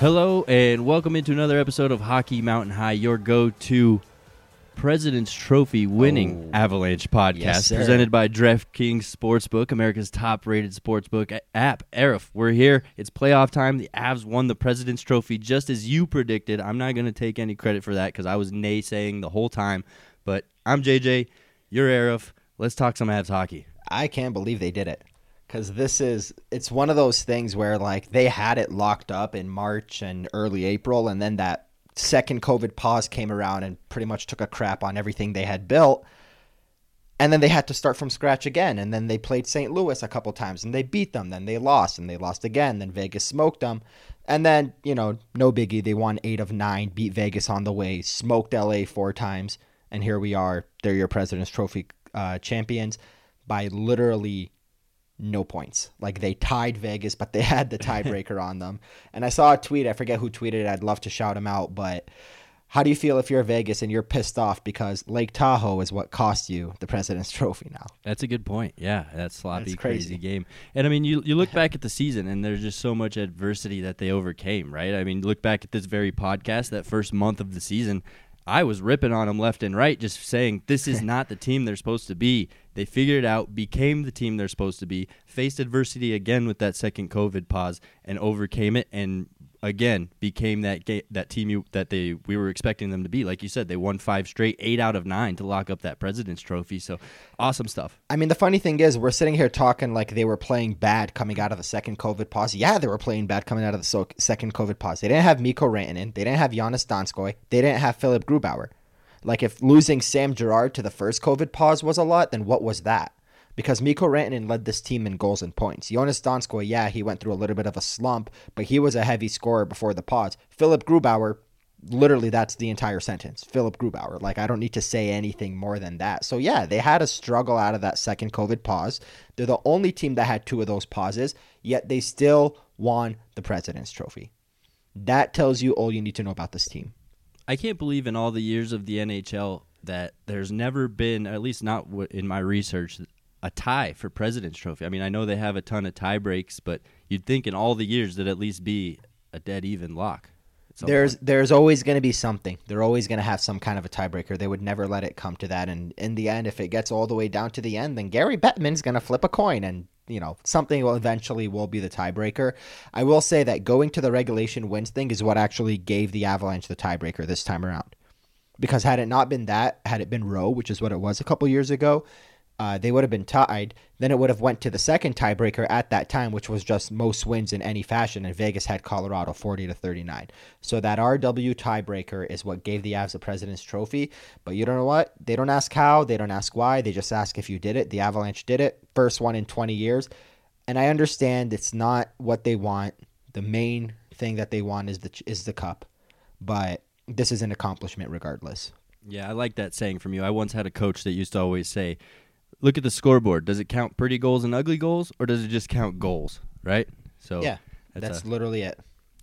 Hello and welcome into another episode of Hockey Mountain High, your go-to President's Trophy winning Oh. Avalanche podcast, Yes, presented by DraftKings Sportsbook, America's top-rated sportsbook a- app. Aarif, we're here. It's playoff time. The Avs won the President's Trophy just as you predicted. I'm not going to take any credit for that because I was naysaying the whole time. But I'm JJ. You're Aarif. Let's talk some Avs hockey. I can't believe they did it. Because this is, it's one of those things where, like, they had it locked up in March and early April, and then that second COVID pause came around and pretty much took a crap on everything they had built. And then they had to start from scratch again. And then they played St. Louis a couple times and they beat them. Then they lost and they lost again. Then Vegas smoked them. And then, you know, no biggie. They won eight of nine, beat Vegas on the way, smoked LA four times. And here we are. They're your President's Trophy uh, champions by literally no points. Like they tied Vegas, but they had the tiebreaker on them. And I saw a tweet. I forget who tweeted it. I'd love to shout him out. But how do you feel if you're Vegas and you're pissed off because Lake Tahoe is what cost you the President's Trophy now? That's a good point. Yeah, that sloppy, That's crazy. crazy. game. And I mean, you you look back at the season, and there's just so much adversity that they overcame. Right? I mean, look back at this very podcast, that first month of the season. I was ripping on them left and right, just saying this is not the team they're supposed to be. They figured it out, became the team they're supposed to be, faced adversity again with that second COVID pause, and overcame it, and again became that ga- that team you, that they we were expecting them to be. Like you said, they won five straight, eight out of nine to lock up that President's Trophy. So awesome stuff. I mean, the funny thing is, we're sitting here talking like they were playing bad coming out of the second COVID pause. Yeah, they were playing bad coming out of the so- second COVID pause. They didn't have Mikko Rantanen. They didn't have Joonas Donskoi. They didn't have Philipp Grubauer. Like, if losing Sam Girard to the first COVID pause was a lot, then what was that? Because Mikko Rantanen led this team in goals and points. Joonas Donskoi, yeah, he went through a little bit of a slump, but he was a heavy scorer before the pause. Philipp Grubauer, literally that's the entire sentence. Philipp Grubauer. Like I don't need to say anything more than that. So yeah, they had a struggle out of that second COVID pause. They're the only team that had two of those pauses, yet they still won the President's Trophy. That tells you all you need to know about this team. I can't believe in all the years of the NHL that there's never been, at least not in my research, a tie for President's Trophy. I mean, I know they have a ton of tie breaks, but you'd think in all the years there'd at least be a dead even lock. There's point. there's always going to be something. They're always going to have some kind of a tiebreaker. They would never let it come to that. And in the end, if it gets all the way down to the end, then Gary Bettman's going to flip a coin, and you know something will eventually will be the tiebreaker. I will say that going to the regulation wins thing is what actually gave the Avalanche the tiebreaker this time around. Because had it not been that, had it been ROW, which is what it was a couple years ago, uh, they would have been tied. Then it would have went to the second tiebreaker at that time, which was just most wins in any fashion, and Vegas had Colorado forty to thirty nine. So that RW tiebreaker is what gave the Avs the President's Trophy. But you don't know what? They don't ask how, they don't ask why, they just ask if you did it. The Avalanche did it, first one in twenty years, and I understand it's not what they want. The main thing that they want is the is the cup, but this is an accomplishment regardless. yeah, I like that saying from you. I once had a coach that used to always say, "Look at the scoreboard. Does it count pretty goals and ugly goals, or does it just count goals?" Right? So yeah, that's that's a- literally it.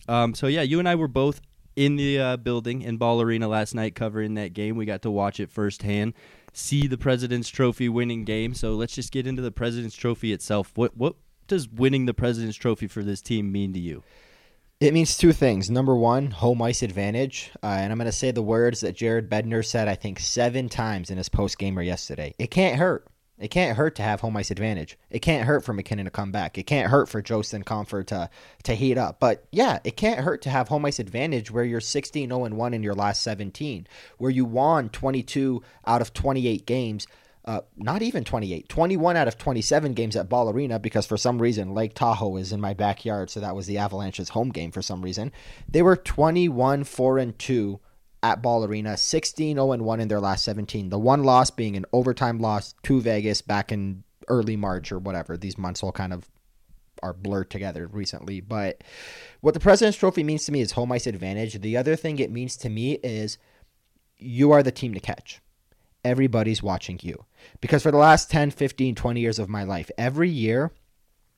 Um, so yeah, you and I were both in the uh, building in Ball Arena last night covering that game. We got to watch it firsthand, see the President's Trophy winning game. So let's just get into the President's Trophy itself. What what does winning the President's Trophy for this team mean to you? It means two things. Number one, home ice advantage. Uh, and I'm going to say the words that Jared Bednar said, I think, seven times in his post gamer yesterday. It can't hurt. It can't hurt to have home ice advantage. It can't hurt for MacKinnon to come back. It can't hurt for Jostin Comfort to, to heat up. But yeah, it can't hurt to have home ice advantage where you're 16 0 1 in your last 17, where you won 22 out of 28 games. Uh, not even 28, 21 out of 27 games at Ball Arena because for some reason Lake Tahoe is in my backyard, so that was the Avalanche's home game for some reason. They were 21 4 and 2 at Ball Arena, 16 0 1 in their last 17. The one loss being an overtime loss to Vegas back in early March or whatever. These months all kind of are blurred together recently. But what the President's Trophy means to me is home ice advantage. The other thing it means to me is you are the team to catch. Everybody's watching you. Because for the last 10, 15, 20 years of my life, every year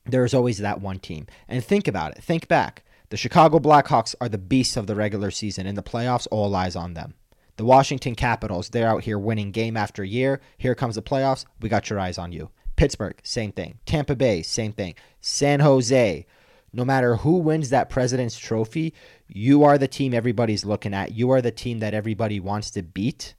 there's always that one team. And think about it. Think back. The Chicago Blackhawks are the beasts of the regular season. In the playoffs, all eyes on them. The Washington Capitals, they're out here winning game after year. Here comes the playoffs. We got your eyes on you. Pittsburgh, same thing. Tampa Bay, same thing. San Jose, no matter who wins that President's Trophy, you are the team everybody's looking at. You are the team that everybody wants to beat,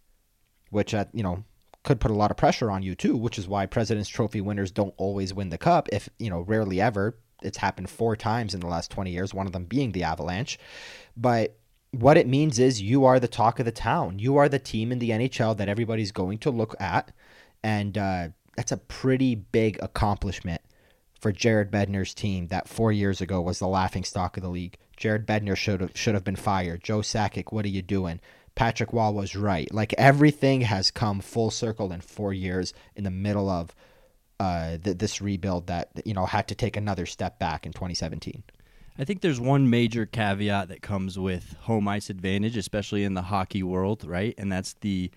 which, uh, you know, could put a lot of pressure on you too, which is why President's Trophy winners don't always win the cup. If, you know, rarely ever. It's happened four times in the last 20 years, one of them being the Avalanche. But what it means is you are the talk of the town. You are the team in the NHL that everybody's going to look at. And uh, that's a pretty big accomplishment for Jared Bednar's team that four years ago was the laughing stock of the league. Jared Bednar should have should have been fired. Joe Sakic, what are you doing? Patrick Roy was right. Like everything has come full circle in four years in the middle of uh, th- this rebuild that you know had to take another step back in 2017. I think there's one major caveat that comes with home ice advantage, especially in the hockey world, right? And that's the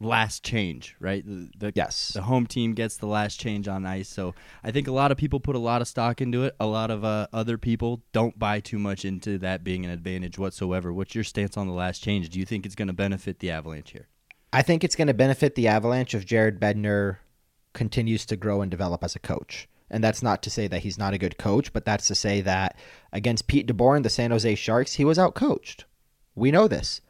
last change, right? The, the, yes. The home team gets the last change on ice. So I think a lot of people put a lot of stock into it. A lot of uh, other people don't buy too much into that being an advantage whatsoever. What's your stance on the last change? Do you think it's going to benefit the Avalanche here? I think it's going to benefit the Avalanche if Jared Bednar continues to grow and develop as a coach. And that's not to say that he's not a good coach, but that's to say that against Pete DeBoer and the San Jose Sharks, he was outcoached. We know this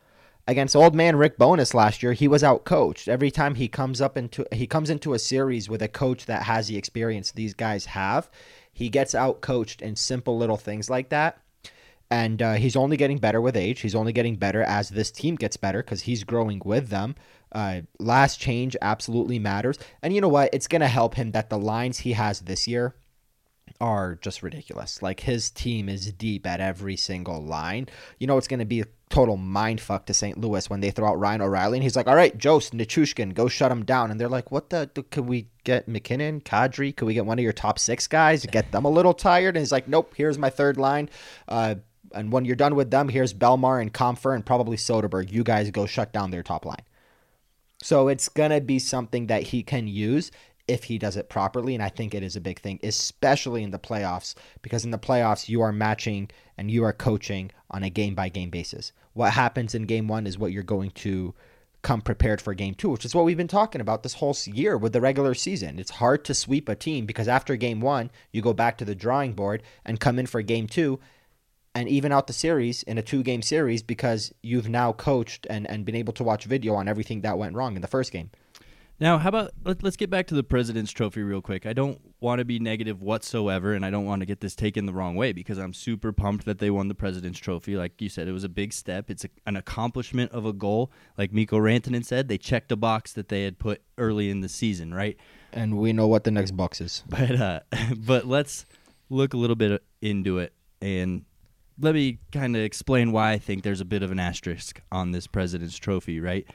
against old man Rick Bowness last year, he was out coached. Every time he comes up into he comes into a series with a coach that has the experience these guys have, he gets out coached in simple little things like that. And uh, he's only getting better with age. He's only getting better as this team gets better because he's growing with them. Uh, last change absolutely matters. And you know what? It's going to help him that the lines he has this year are just ridiculous. Like his team is deep at every single line. You know, it's going to be a total mind fuck to St. Louis when they throw out Ryan O'Reilly and he's like, "All right, Jost, Nichushkin, go shut him down." And they're like, "What the? Could we get MacKinnon, Kadri? Could we get one of your top six guys? Get them a little tired?" And he's like, "Nope. Here's my third line." Uh, and when you're done with them, here's Bellemare and Compher and probably Soderberg. You guys go shut down their top line. So it's gonna be something that he can use if he does it properly. And I think it is a big thing, especially in the playoffs, because in the playoffs, you are matching and you are coaching on a game by game basis. What happens in game one is what you're going to come prepared for game two, which is what we've been talking about this whole year with the regular season. It's hard to sweep a team because after game one, you go back to the drawing board and come in for game two and even out the series in a two game series because you've now coached and, and been able to watch video on everything that went wrong in the first game. Now, how about let, us get back to the President's Trophy real quick. I don't want to be negative whatsoever, and I don't want to get this taken the wrong way because I'm super pumped that they won the President's Trophy. Like you said, it was a big step. It's a, an accomplishment of a goal. Like Mikko Rantanen said, they checked a box that they had put early in the season, right? And we know what the next box is. But uh, but let's look a little bit into it and let me kind of explain why I think there's a bit of an asterisk on this President's Trophy, right?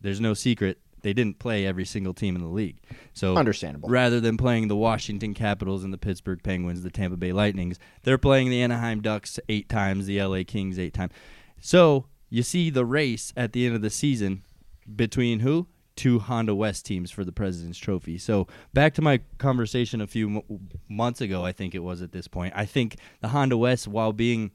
There's no secret they didn't play every single team in the league. So understandable. Rather than playing the Washington Capitals and the Pittsburgh Penguins, the Tampa Bay Lightnings, they're playing the Anaheim Ducks eight times, the LA Kings eight times. So you see the race at the end of the season between who? Two Honda West teams for the President's Trophy. So back to my conversation a few months ago, I think it was at this point. I think the Honda West, while being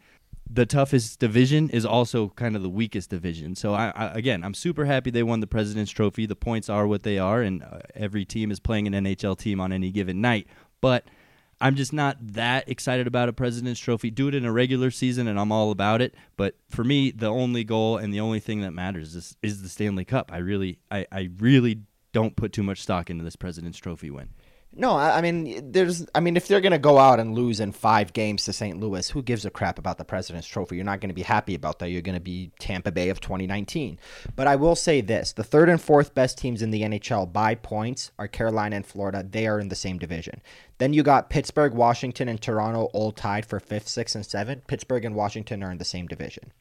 the toughest division is also kind of the weakest division. So I, I, again, I'm super happy they won the President's Trophy. The points are what they are, and uh, every team is playing an NHL team on any given night. But I'm just not that excited about a President's Trophy. Do it in a regular season, and I'm all about it. But for me, the only goal and the only thing that matters is, is the Stanley Cup. I really, I, I really don't put too much stock into this President's Trophy win. No, I mean, there's. I mean, if they're going to go out and lose in five games to St. Louis, who gives a crap about the President's Trophy? You're not going to be happy about that. You're going to be Tampa Bay of 2019. But I will say this: the third and fourth best teams in the NHL by points are Carolina and Florida. They are in the same division. Then you got Pittsburgh, Washington, and Toronto all tied for fifth, sixth, and seventh. Pittsburgh and Washington are in the same division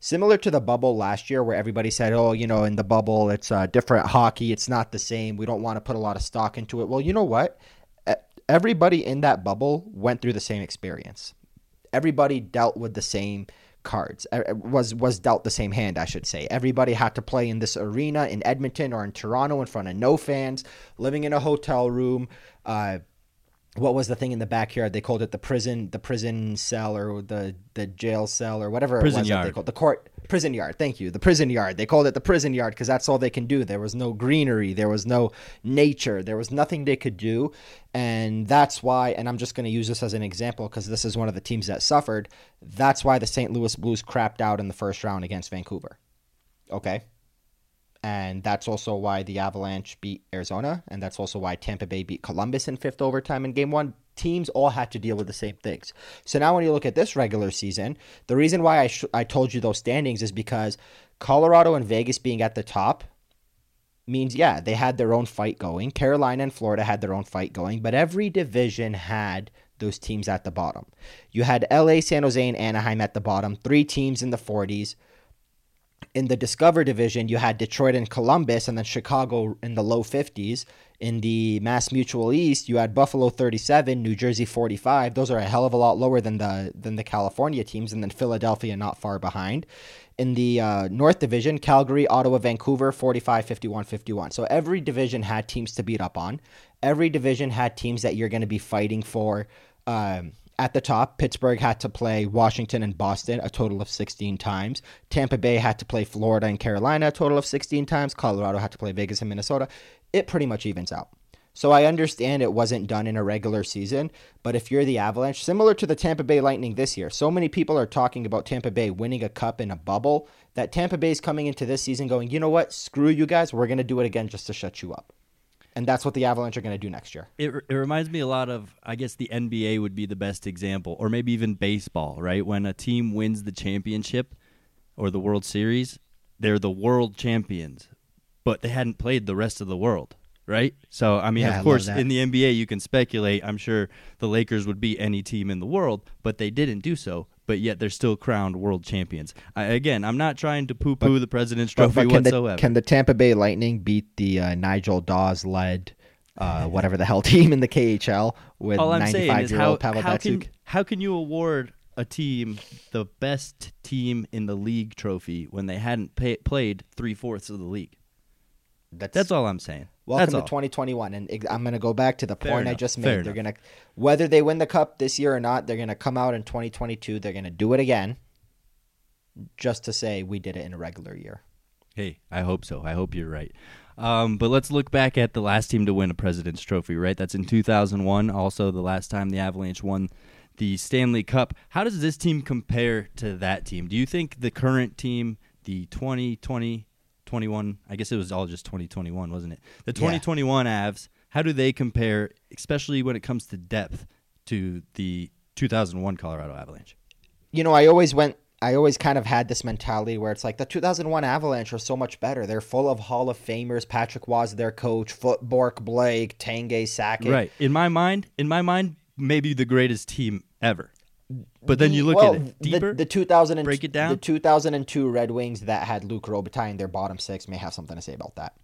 similar to the bubble last year where everybody said, oh, you know, in the bubble, it's uh, different hockey. It's not the same. We don't want to put a lot of stock into it. Well, you know what? Everybody in that bubble went through the same experience. Everybody dealt with the same cards was was dealt the same hand i should say everybody had to play in this arena in edmonton or in toronto in front of no fans living in a hotel room uh, what was the thing in the backyard? They called it the prison, the prison cell, or the the jail cell, or whatever Prison it was. that They called the court prison yard. Thank you, the prison yard. They called it the prison yard because that's all they can do. There was no greenery, there was no nature, there was nothing they could do, and that's why. And I'm just going to use this as an example because this is one of the teams that suffered. That's why the St. Louis Blues crapped out in the first round against Vancouver. Okay. And that's also why the Avalanche beat Arizona. And that's also why Tampa Bay beat Columbus in fifth overtime in game one. Teams all had to deal with the same things. So now, when you look at this regular season, the reason why I, sh- I told you those standings is because Colorado and Vegas being at the top means, yeah, they had their own fight going. Carolina and Florida had their own fight going, but every division had those teams at the bottom. You had LA, San Jose, and Anaheim at the bottom, three teams in the 40s in the Discover division, you had Detroit and Columbus, and then Chicago in the low 50s. In the Mass Mutual East, you had Buffalo 37, New Jersey 45. Those are a hell of a lot lower than the than the California teams, and then Philadelphia not far behind. In the uh, North Division, Calgary, Ottawa, Vancouver 45, 51, 51. So every division had teams to beat up on. Every division had teams that you're going to be fighting for. Um, at the top, Pittsburgh had to play Washington and Boston a total of 16 times. Tampa Bay had to play Florida and Carolina a total of 16 times. Colorado had to play Vegas and Minnesota. It pretty much evens out. So I understand it wasn't done in a regular season, but if you're the Avalanche, similar to the Tampa Bay Lightning this year, so many people are talking about Tampa Bay winning a cup in a bubble that Tampa Bay's coming into this season going, you know what? Screw you guys. We're going to do it again just to shut you up. And that's what the Avalanche are going to do next year. It, it reminds me a lot of, I guess the NBA would be the best example, or maybe even baseball, right? When a team wins the championship or the World Series, they're the world champions, but they hadn't played the rest of the world, right? So, I mean, Yeah, of course, in the NBA, you can speculate. I'm sure the Lakers would be any team in the world, but they didn't do so. But yet they're still crowned world champions. I, again, I'm not trying to poo-poo the President's Trophy but can whatsoever. The, can the Tampa Bay Lightning beat the uh, Nigel Dawes led uh, whatever the hell team in the KHL with All I'm saying 95 is year how, old Pavel how can how can you award a team the best team in the league trophy when they hadn't pay, played three fourths of the league? That's, That's all I'm saying. welcome That's to all. 2021, and I'm going to go back to the Fair point I enough, just fair made. They're going to whether they win the cup this year or not, they're going to come out in 2022. They're going to do it again, just to say we did it in a regular year. Hey, I hope so. I hope you're right. Um, but let's look back at the last team to win a President's Trophy, right? That's in 2001. Also, the last time the Avalanche won the Stanley Cup. How does this team compare to that team? Do you think the current team, the 2020, 21, I guess it was all just 2021, wasn't it? The Yeah. 2021 Avs, how do they compare, especially when it comes to depth, to the 2001 Colorado Avalanche? you know, I always went. I always kind of had this mentality where it's like the 2001 Avalanche are so much better. They're full of Hall of Famers. Patrick was their coach. Foote Bourque, Blake, Tanguay, Sakic. Right. In my mind, in my mind, maybe the greatest team ever. But then you look well, at it the- deeper. The, 2000 break it down? The 2002 Red Wings that had Luc Robitaille in their bottom six may have something to say about that.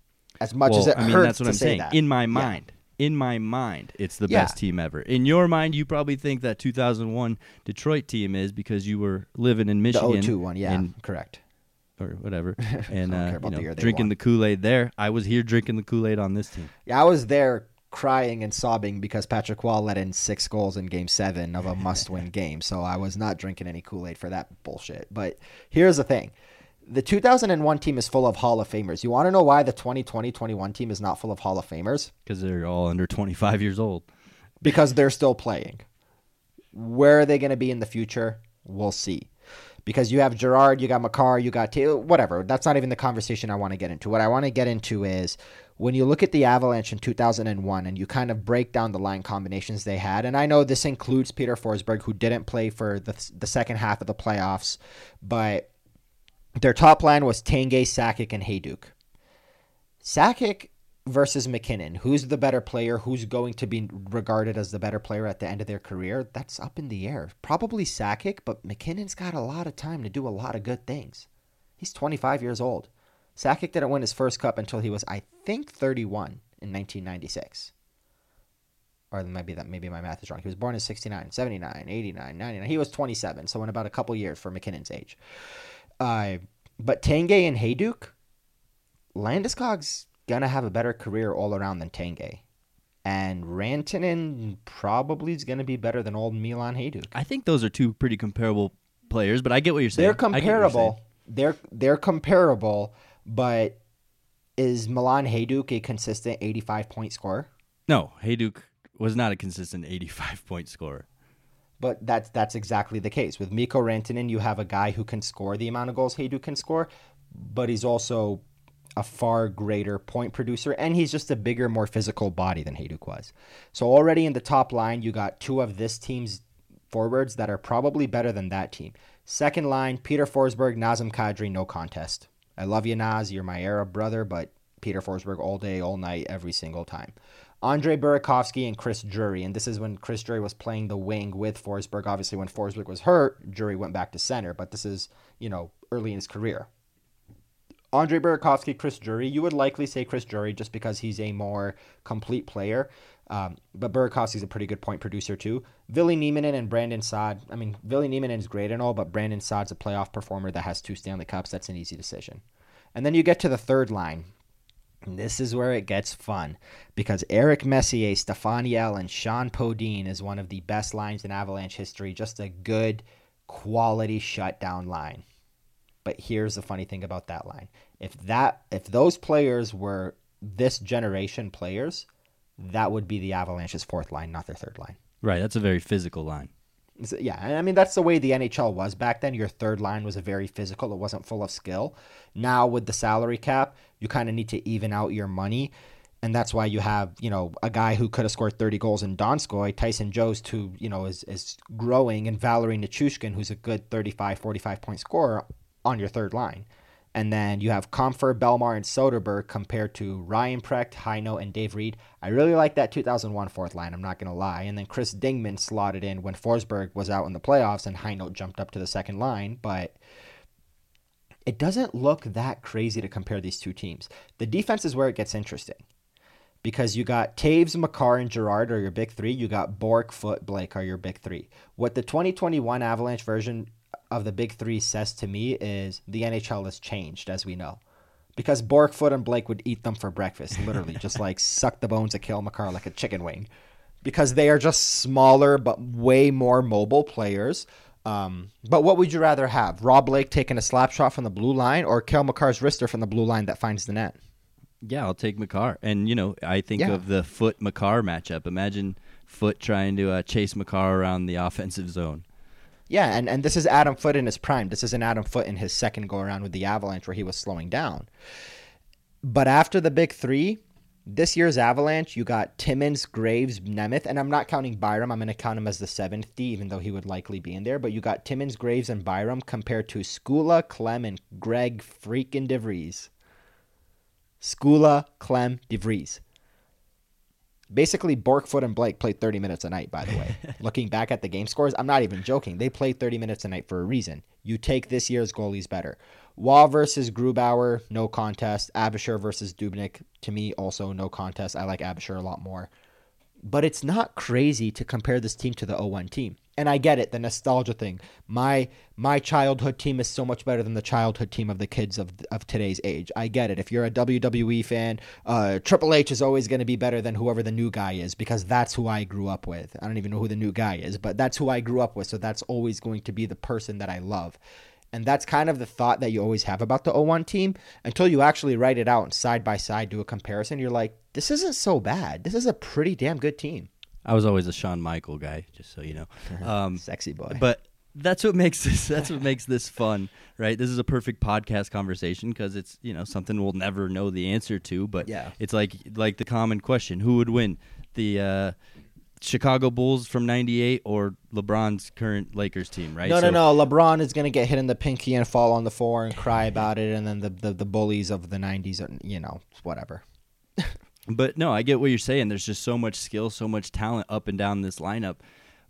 As much well, as it I mean, hurts that's what to I'm say saying. that. In my Yeah. mind, in my mind, it's the Yeah. best team ever. In your mind, you probably think that 2001 Detroit team is because you were living in Michigan. the Michigan. 02 one, yeah, and- correct. or whatever, and uh, you the know, they drinking won. the Kool Aid there. I was here drinking the Kool Aid on this team. Yeah, I was there crying and sobbing because Patrick Roy let in six goals in Game Seven of a must-win game. So I was not drinking any Kool-Aid for that bullshit. But here's the thing: the 2001 team is full of Hall of Famers. You want to know why the 2020-21 team is not full of Hall of Famers? because they're all under 25 years old. because they're still playing. Where are they going to be in the future? We'll see. Because you have Girard, you got Makar, you got Taylor, whatever. That's not even the conversation I want to get into. What I want to get into is when you look at the Avalanche in 2001 and you kind of break down the line combinations they had, and I know this includes Peter Forsberg, who didn't play for the, the second half of the playoffs, but their top line was Tanguay, Sakic, and Hejduk. Sakic versus MacKinnon. Who's the better player? Who's going to be regarded as the better player at the end of their career? That's up in the air. Probably Sakic, but MacKinnon's got a lot of time to do a lot of good things. He's 25 years old. Sakic didn't win his first cup until he was, I think, 31 in 1996. Or maybe that maybe my math is wrong. He was born in 69, 79, 89, 99. He was 27, so in about a couple years for MacKinnon's age. Uh, but Tanguay and Hejduk, Landeskog's gonna have a better career all around than Tanguay. And Rantanen probably is going to be better than old Milan Hejduk. I think those are two pretty comparable players, but I get what you're saying. They're comparable. They're they're comparable, but is Milan Hejduk a consistent 85 point scorer? No, Hejduk was not a consistent 85 point scorer. But that's that's exactly the case. With Mikko Rantanen, you have a guy who can score the amount of goals Hejduk can score, but he's also a far greater point producer, and he's just a bigger, more physical body than Hejduk was. So already in the top line, you got two of this team's forwards that are probably better than that team. Second line, Peter Forsberg, Nazem Kadri, no contest. I love you, Naz. You're my Arab brother, but Peter Forsberg all day, all night, every single time. Andre Burakovsky and Chris Drury. And this is when Chris Drury was playing the wing with Forsberg. Obviously, when Forsberg was hurt, Drury went back to center, but this is, you know, early in his career. Andre Burakovsky, Chris Drury. You would likely say Chris Drury just because he's a more complete player. Um, but Burakovsky's a pretty good point producer too. Ville Nieminen and Brandon Saad. I mean, Ville Nieminen is great and all, but Brandon Saad's a playoff performer that has two Stanley Cups. That's an easy decision. And then you get to the third line. And this is where it gets fun because Eric Messier, Stéphane Yelle, and Shjon Podein is one of the best lines in Avalanche history. Just a good quality shutdown line. But here's the funny thing about that line. If that if those players were this generation players, that would be the Avalanche's fourth line, not their third line. Right, that's a very physical line. Yeah, I mean that's the way the NHL was back then. Your third line was a very physical; it wasn't full of skill. Now with the salary cap, you kind of need to even out your money, and that's why you have you know a guy who could have scored 30 goals in Donskoi, Tyson Jost, who you know is is growing, and Valeri Nichushkin, who's a good 35, 45 point scorer on your third line. And then you have Compher, Bellemare, and Soderberg compared to Ryan Precht, Hinote, and Dave Reid. I really like that 2001 fourth line, I'm not going to lie. And then Chris Dingman slotted in when Forsberg was out in the playoffs and Hinote jumped up to the second line. But it doesn't look that crazy to compare these two teams. The defense is where it gets interesting because you got Toews, Makar, and Girard are your big three. You got Bourque, Foote, Blake are your big three. What the 2021 Avalanche version of the big three says to me is the NHL has changed, as we know. Because Bourque Foote and Blake would eat them for breakfast, literally, just like suck the bones of Cale Makar like a chicken wing. Because they are just smaller but way more mobile players. Um, but what would you rather have? Rob Blake taking a slap shot from the blue line or Cale Makar's wrister from the blue line that finds the net? Yeah, I'll take Makar. And, you know, I think Yeah. of the Foote Makar matchup. Imagine Foote trying to uh, chase Makar around the offensive zone. Yeah, and, and this is Adam Foote in his prime. This isn't Adam Foote in his second go around with the Avalanche where he was slowing down. But after the big three, this year's Avalanche, you got Timmins, Graves, Nemeth, and I'm not counting Byram. I'm going to count him as the seventh D, even though he would likely be in there. But you got Timmins, Graves, and Byram compared to Skoula, Klemm, and Greg freaking DeVries. Skoula, Klemm, DeVries. Basically, Bourque Foote and Blake played 30 minutes a night, by the way. Looking back at the game scores, I'm not even joking. They played 30 minutes a night for a reason. You take this year's goalies better. Roy versus Grubauer, no contest. Aebischer versus Dubnyk, to me, also no contest. I like Aebischer a lot more. But it's not crazy to compare this team to the 0-1 team. And I get it, the nostalgia thing. My my childhood team is so much better than the childhood team of the kids of of today's age. I get it. If you're a WWE fan, uh, Triple H is always going to be better than whoever the new guy is because that's who I grew up with. I don't even know who the new guy is, but that's who I grew up with. So that's always going to be the person that I love. And that's kind of the thought that you always have about the 0-1 team until you actually write it out and side by side do a comparison. You're like, this isn't so bad. This is a pretty damn good team. I was always a Shawn Michael guy, just so you know. Um, Sexy boy. but that's what makes this that's what makes this fun, right? This is a perfect podcast conversation because it's you know something we'll never know the answer to, but Yeah. it's like like the common question: Who would win, the uh, Chicago Bulls from '98 or LeBron's current Lakers team? Right? No, So- no, no. LeBron is going to get hit in the pinky and fall on the floor and cry about it, and then the, the, the bullies of the 90s, are, you know, whatever. But no, I get what you're saying. There's just so much skill, so much talent up and down this lineup.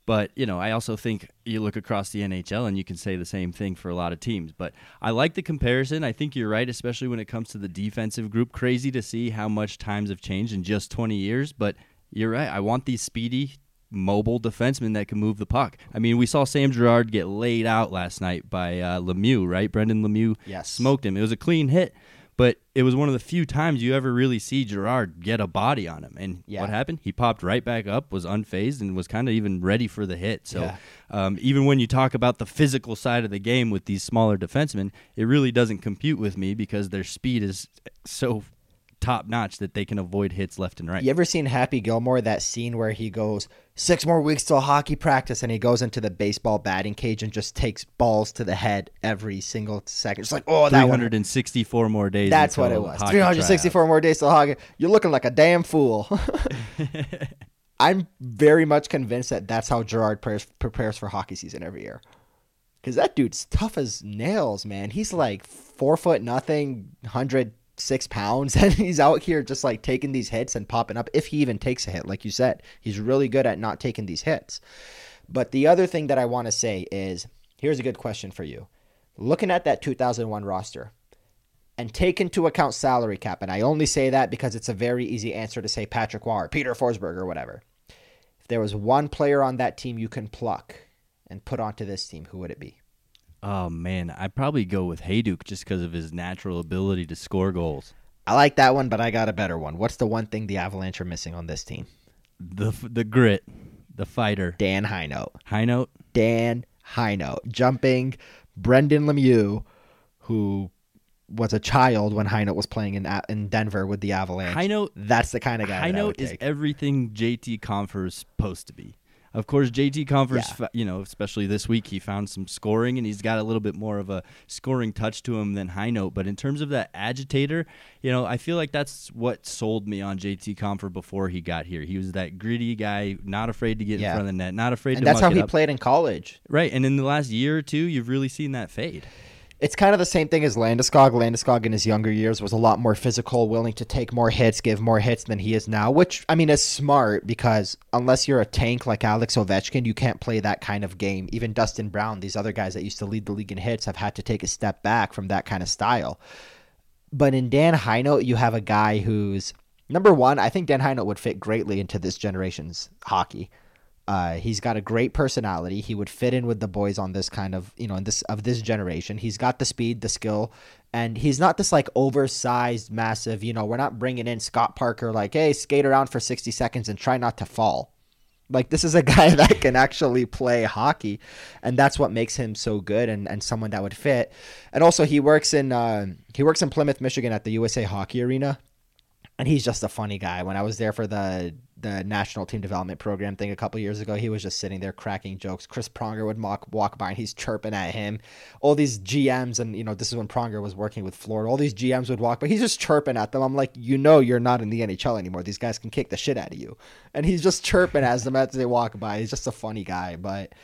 But, you know, I also think you look across the NHL and you can say the same thing for a lot of teams. But I like the comparison. I think you're right, especially when it comes to the defensive group. Crazy to see how much times have changed in just 20 years. But you're right. I want these speedy, mobile defensemen that can move the puck. I mean, we saw Sam Girard get laid out last night by uh, Lemieux, right? Brendan Lemieux Yes. smoked him. It was a clean hit. But it was one of the few times you ever really see Girard get a body on him. And Yeah. what happened? He popped right back up, was unfazed, and was kind of even ready for the hit. So Yeah. um, even when you talk about the physical side of the game with these smaller defensemen, it really doesn't compute with me because their speed is so top notch that they can avoid hits left and right. You ever seen Happy Gilmore? That scene where he goes six more weeks till hockey practice, and he goes into the baseball batting cage and just takes balls to the head every single second. It's like, oh, that one. 364 more days. That's what it was. hockey 364 more days till hockey. You're looking like a damn fool. I'm very much convinced that that's how Girard prepares, for hockey season every year. Because that dude's tough as nails, man. He's like four foot nothing, 106 pounds, and he's out here just like taking these hits and popping up. If he even takes a hit, like you said, he's really good at not taking these hits. But the other thing that I want to say is here's a good question for you. Looking at that 2001 roster, and take into account salary cap. And I only say that because it's a very easy answer to say Patrick or Peter Forsberg or whatever. If there was one player on that team you can pluck and put onto this team, who would it be? Oh man, I'd probably go with Hejduk just because of his natural ability to score goals. I like that one, but I got a better one. What's the one thing the Avalanche are missing on this team? The the grit, the fighter. Dan Hinote. High note. Dan Hinote. Jumping Brendan Lemieux, who was a child when Hinote was playing in in Denver with the Avalanche. Hinote. That's the kind of guy High I note is take. everything JT Compher is supposed to be. Of course, JT Compher's, Yeah. you know, especially this week, he found some scoring and he's got a little bit more of a scoring touch to him than Hinote. But in terms of that agitator, you know, I feel like that's what sold me on JT Compher before he got here. He was that gritty guy, not afraid to get Yeah. in front of the net, not afraid and to that's how he up. played in college. Right, and in the last year or two, you've really seen that fade. It's kind of the same thing as Landeskog. Landeskog in his younger years was a lot more physical, willing to take more hits, give more hits than he is now, which I mean is smart because unless you're a tank like Alex Ovechkin, you can't play that kind of game. Even Dustin Brown, these other guys that used to lead the league in hits have had to take a step back from that kind of style. But in Dan Hinote, you have a guy who's number one. I think Dan Hinote would fit greatly into this generation's hockey. Uh, he's got a great personality. He would fit in with the boys on this kind of, you know, in this of this generation. He's got the speed, the skill, and he's not this like oversized, massive. You know, we're not bringing in Scott Parker like, hey, skate around for sixty seconds and try not to fall. Like this is a guy that can actually play hockey, and that's what makes him so good and, and someone that would fit. And also, he works in uh, he works in Plymouth, Michigan, at the USA Hockey Arena, and he's just a funny guy. When I was there for the the national team development program thing a couple years ago, he was just sitting there cracking jokes. Chris Pronger would mock, walk by and he's chirping at him. All these GMs and you know this is when Pronger was working with Florida. All these GMs would walk by. He's just chirping at them. I'm like, you know, you're not in the NHL anymore. These guys can kick the shit out of you, and he's just chirping as them as they walk by. He's just a funny guy, but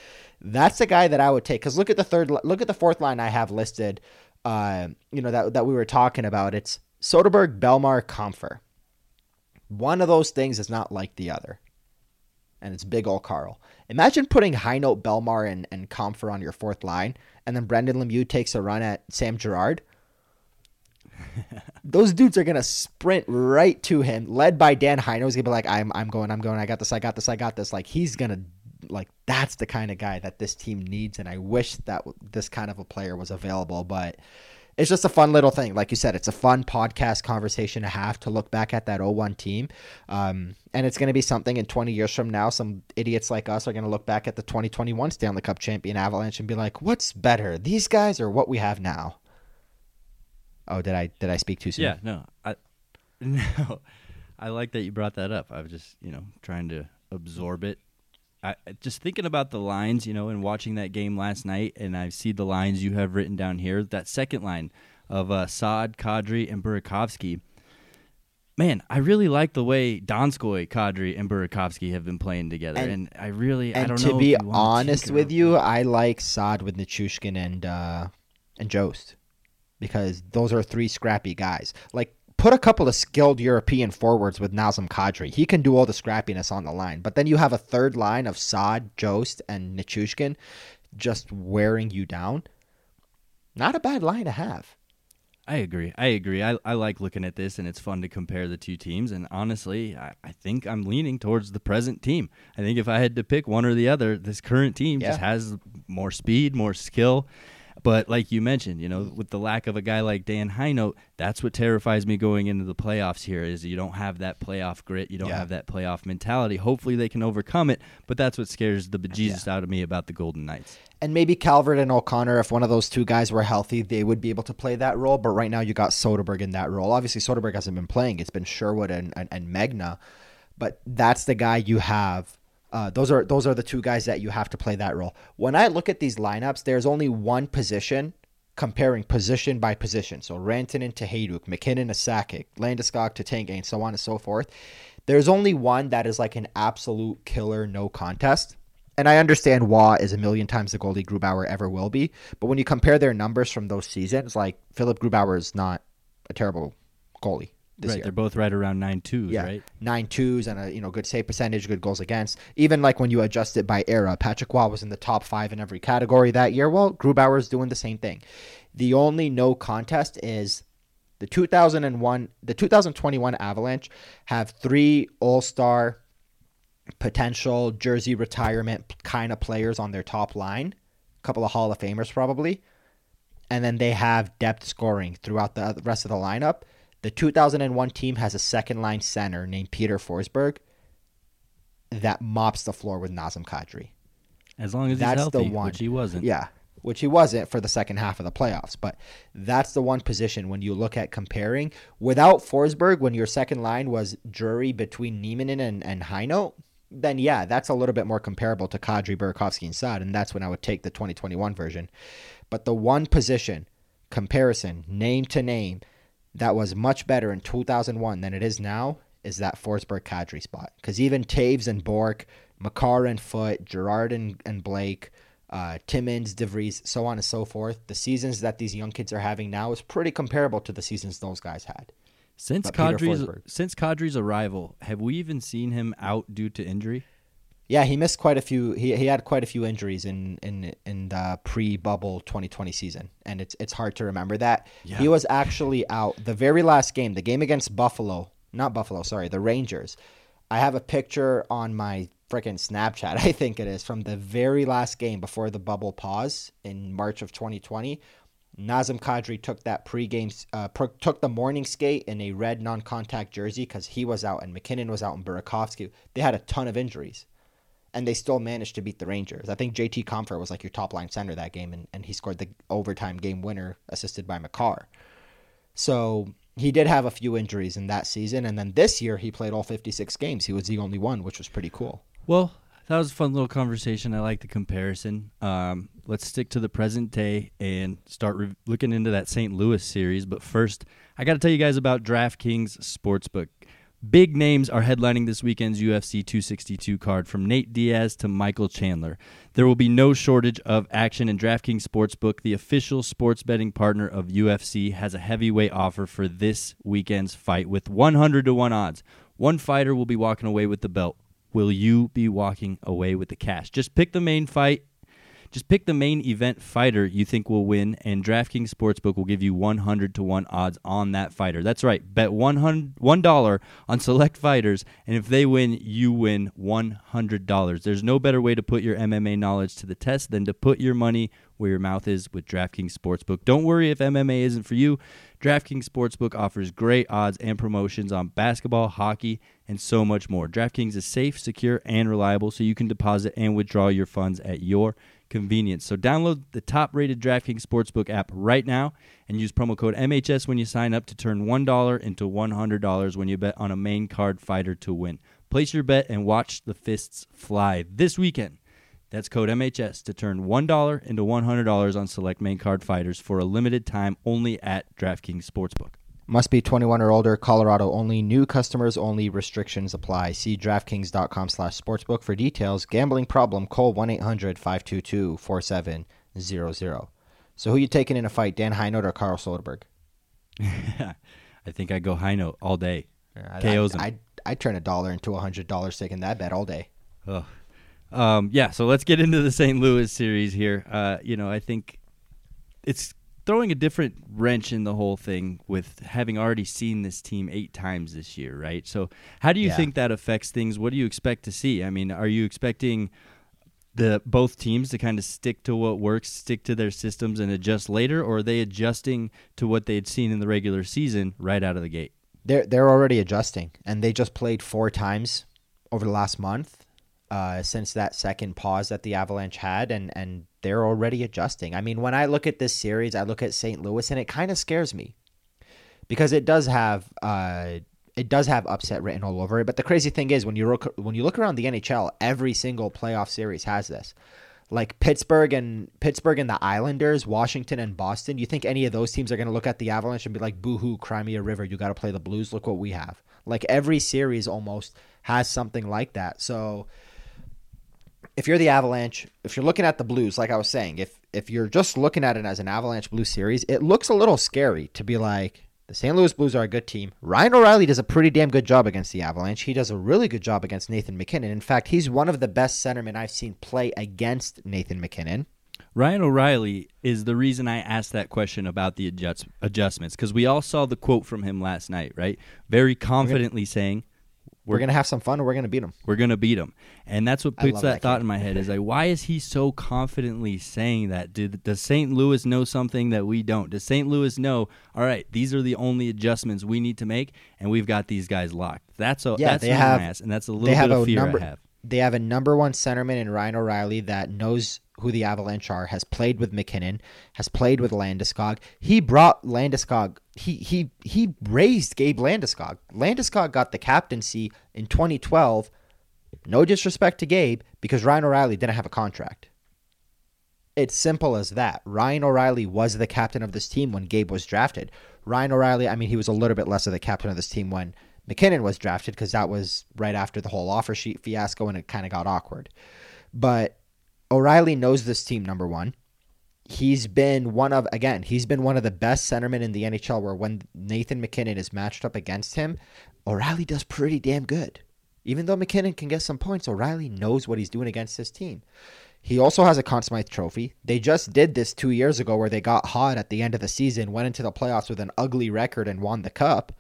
that's the guy that I would take. Because look at the third, look at the fourth line I have listed. Uh, you know that that we were talking about. It's Soderberg, Bellemare, Compher. One of those things is not like the other. And it's big old Carl. Imagine putting high note Bellemare and, and Compher on your fourth line, and then Brendan Lemieux takes a run at Sam Girard. Those dudes are gonna sprint right to him, led by Dan Hinote. He's gonna be like, "I'm, I'm going, I'm going. I got this, I got this, I got this." Like he's gonna, like that's the kind of guy that this team needs, and I wish that this kind of a player was available. But it's just a fun little thing. Like you said, it's a fun podcast conversation to have to look back at that 01 team. Um, and it's going to be something in 20 years from now. Some idiots like us are going to look back at the 2021 Stanley Cup champion Avalanche and be like, what's better, these guys or what we have now? Oh, did I did I speak too soon? Yeah, no, I no, I like that you brought that up. I was just you know trying to absorb it. I just thinking about the lines, you know, and watching that game last night, and I see the lines you have written down here. That second line of uh, Saad, Kadri, and Burakovsky. Man, I really like the way Donskoi, Kadri, and Burakovsky have been playing together, and, And- I really, I don't know. to know. be you wanna honest with you, I like Saad with Nichushkin and uh, and Jost because those are three scrappy guys. Like put a couple of skilled European forwards with Nazem Kadri. He can do all the scrappiness on the line. But then you have a third line of Saad, Jost, and Nichushkin just wearing you down. Not a bad line to have. I agree. I agree. I, I like looking at this, and it's fun to compare the two teams. And honestly, I, I think I'm leaning towards the present team. I think if I had to pick one or the other, this current team just has more speed, more skill. But like you mentioned, you know, with the lack of a guy like Dan Hinote, that's what terrifies me going into the playoffs here is you don't have that playoff grit, you don't Yeah. have that playoff mentality. Hopefully they can overcome it, but that's what scares the bejesus out of me about the Golden Knights. And maybe Calvert and O'Connor, if one of those two guys were healthy, they would be able to play that role. But right now, you got Soderberg in that role. Obviously, Soderberg hasn't been playing; it's been Sherwood and and, and Megna. But that's the guy you have. Uh, those are those are the two guys that you have to play that role. When I look at these lineups, there's only one position comparing position by position. So Rantanen to Hejduk, MacKinnon to Sakic, Landeskog to Tank, and so on and so forth. There's only one that is like an absolute killer, no contest. And I understand Roy is a million times the goalie Grubauer ever will be, but when you compare their numbers from those seasons, like Philipp Grubauer is not a terrible goalie right, year they're both right around nine twos, yeah, right? nine twos and a you know good save percentage, good goals against. Even like when you adjust it by era, Patrick Roy was in the top five in every category that year. Well, Grubauer's doing the same thing. The only no contest is the 2001, the 2021 Avalanche have three All Star potential jersey retirement kind of players on their top line, a couple of Hall of Famers probably, and then they have depth scoring throughout the rest of the lineup. The 2001 team has a second line center named Peter Forsberg that mops the floor with Nazem Kadri. As long as That's he's the healthy, one. which he wasn't. Yeah, which he wasn't for the second half of the playoffs. But that's the one position when you look at comparing. Without Forsberg, when your second line was Drury between Neiman and, and Hinote, then yeah, that's a little bit more comparable to Kadri, Burakovsky, and Saad, and that's when I would take the 2021 version. But the one position comparison, name to name, that was much better in 2001 than it is now is that Forsberg Kadri spot. Because even Toews and Bourque, Makar and Foote, Girard and, and Blake, uh, Timmins, DeVries, so on and so forth, the seasons that these young kids are having now is pretty comparable to the seasons those guys had. Since Kadri's since Kadri's arrival, have we even seen him out due to injury? Yeah, he missed quite a few. He, he had quite a few injuries in in in the pre-bubble 2020 season, and it's it's hard to remember that Yeah. he was actually out the very last game, the game against Buffalo, not Buffalo, sorry, the Rangers. I have a picture on my freaking Snapchat, I think it is, from the very last game before the bubble pause in March of 2020. Nazem Kadri took that pregame, uh, pro- took the morning skate in a red non-contact jersey because he was out and MacKinnon was out and Burakovsky. They had a ton of injuries and they still managed to beat the Rangers. I think JT Compher was like your top line center that game, and, and he scored the overtime game winner, assisted by Makar. So he did have a few injuries in that season, and then this year he played all 56 games. He was the only one, which was pretty cool. Well, that was a fun little conversation. I like the comparison. Um, let's stick to the present day and start re- looking into that St. Louis series. But first, I got to tell you guys about DraftKings Sportsbook. Big names are headlining this weekend's UFC 262 card from Nate Diaz to Michael Chandler. There will be no shortage of action, and DraftKings Sportsbook, the official sports betting partner of UFC, has a heavyweight offer for this weekend's fight with 100 to 1 odds. One fighter will be walking away with the belt. Will you be walking away with the cash? Just pick the main fight just pick the main event fighter you think will win, and DraftKings Sportsbook will give you 100 to 1 odds on that fighter. That's right. Bet 100 $1 on select fighters, and if they win, you win $100. There's no better way to put your MMA knowledge to the test than to put your money where your mouth is with DraftKings Sportsbook. Don't worry if MMA isn't for you. DraftKings Sportsbook offers great odds and promotions on basketball, hockey, and so much more. DraftKings is safe, secure, and reliable, so you can deposit and withdraw your funds at your convenience. So download the top-rated DraftKings Sportsbook app right now and use promo code MHS when you sign up to turn $1 into $100 when you bet on a main card fighter to win. Place your bet and watch the fists fly this weekend. That's code MHS to turn $1 into $100 on select main card fighters for a limited time only at DraftKings Sportsbook. Must be 21 or older, Colorado only, new customers only, restrictions apply. See DraftKings.com slash sportsbook for details. Gambling problem, call 1-800-522-4700. So who you taking in a fight, Dan Hinote or Carl Soderberg? I think I go Hinote all day. I, KOs him. I, I, turn a dollar into a hundred dollars taking that bet all day. Ugh. Um, yeah, so let's get into the St. Louis series here. Uh, you know, I think it's throwing a different wrench in the whole thing with having already seen this team eight times this year, right? So, how do you Yeah. think that affects things? What do you expect to see? I mean, are you expecting the both teams to kind of stick to what works, stick to their systems, and adjust later, or are they adjusting to what they had seen in the regular season right out of the gate? They're they're already adjusting, and they just played four times over the last month uh, since that second pause that the Avalanche had, and and they're already adjusting. I mean, when I look at this series, I look at St. Louis, and it kind of scares me because it does have uh, it does have upset written all over it. But the crazy thing is, when you look when you look around the NHL, every single playoff series has this. Like Pittsburgh and Pittsburgh and the Islanders, Washington and Boston. You think any of those teams are going to look at the Avalanche and be like, "Boo hoo, cry me a river. You got to play the Blues. Look what we have." Like every series almost has something like that. So if you're the Avalanche, if you're looking at the Blues, like I was saying, if if you're just looking at it as an Avalanche Blue series, it looks a little scary to be like, the St. Louis Blues are a good team. Ryan O'Reilly does a pretty damn good job against the Avalanche. He does a really good job against Nathan MacKinnon. In fact, he's one of the best centermen I've seen play against Nathan MacKinnon. Ryan O'Reilly is the reason I asked that question about the adjust- adjustments because we all saw the quote from him last night, right? Very confidently saying, we're, gonna have some fun and we're gonna beat them. We're gonna beat them, and that's what puts that, that thought in my head. Is like, why is he so confidently saying that? Did does St. Louis know something that we don't? Does St. Louis know? All right, these are the only adjustments we need to make, and we've got these guys locked. That's a yeah, that's they have, ass, and that's a little bit of fear number, I have. They have a number one centerman in Ryan O'Reilly that knows who the Avalanche are, has played with MacKinnon, has played with Landeskog. He brought Landeskog. He he he raised Gabe Landeskog. Landeskog got the captaincy in 2012. No disrespect to Gabe, because Ryan O'Reilly didn't have a contract. It's simple as that. Ryan O'Reilly was the captain of this team when Gabe was drafted. Ryan O'Reilly, I mean, he was a little bit less of the captain of this team when MacKinnon was drafted because that was right after the whole offer sheet fiasco and it kind of got awkward. But O'Reilly knows this team, number one. He's been one of, again, he's been one of the best centermen in the NHL where when Nathan MacKinnon is matched up against him, O'Reilly does pretty damn good. Even though MacKinnon can get some points, O'Reilly knows what he's doing against his team. He also has a Conn Smythe trophy. They just did this two years ago where they got hot at the end of the season, went into the playoffs with an ugly record, and won the cup.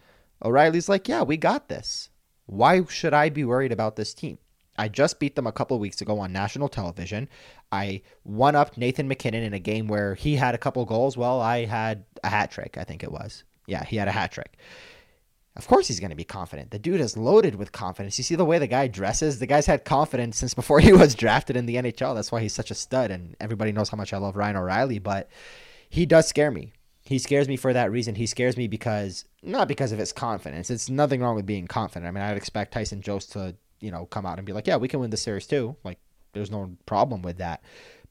O'Reilly's like, yeah, we got this. Why should I be worried about this team? I just beat them a couple weeks ago on national television. I won up Nathan MacKinnon in a game where he had a couple goals. Well, I had a hat trick, I think it was. Yeah, he had a hat trick. Of course he's going to be confident. The dude is loaded with confidence. You see the way the guy dresses? The guy's had confidence since before he was drafted in the NHL. That's why he's such a stud and everybody knows how much I love Ryan O'Reilly, but he does scare me. He scares me for that reason. He scares me because not because of his confidence. It's nothing wrong with being confident. I mean, I'd expect Tyson Jost to you know, come out and be like, yeah, we can win the series too. Like, there's no problem with that.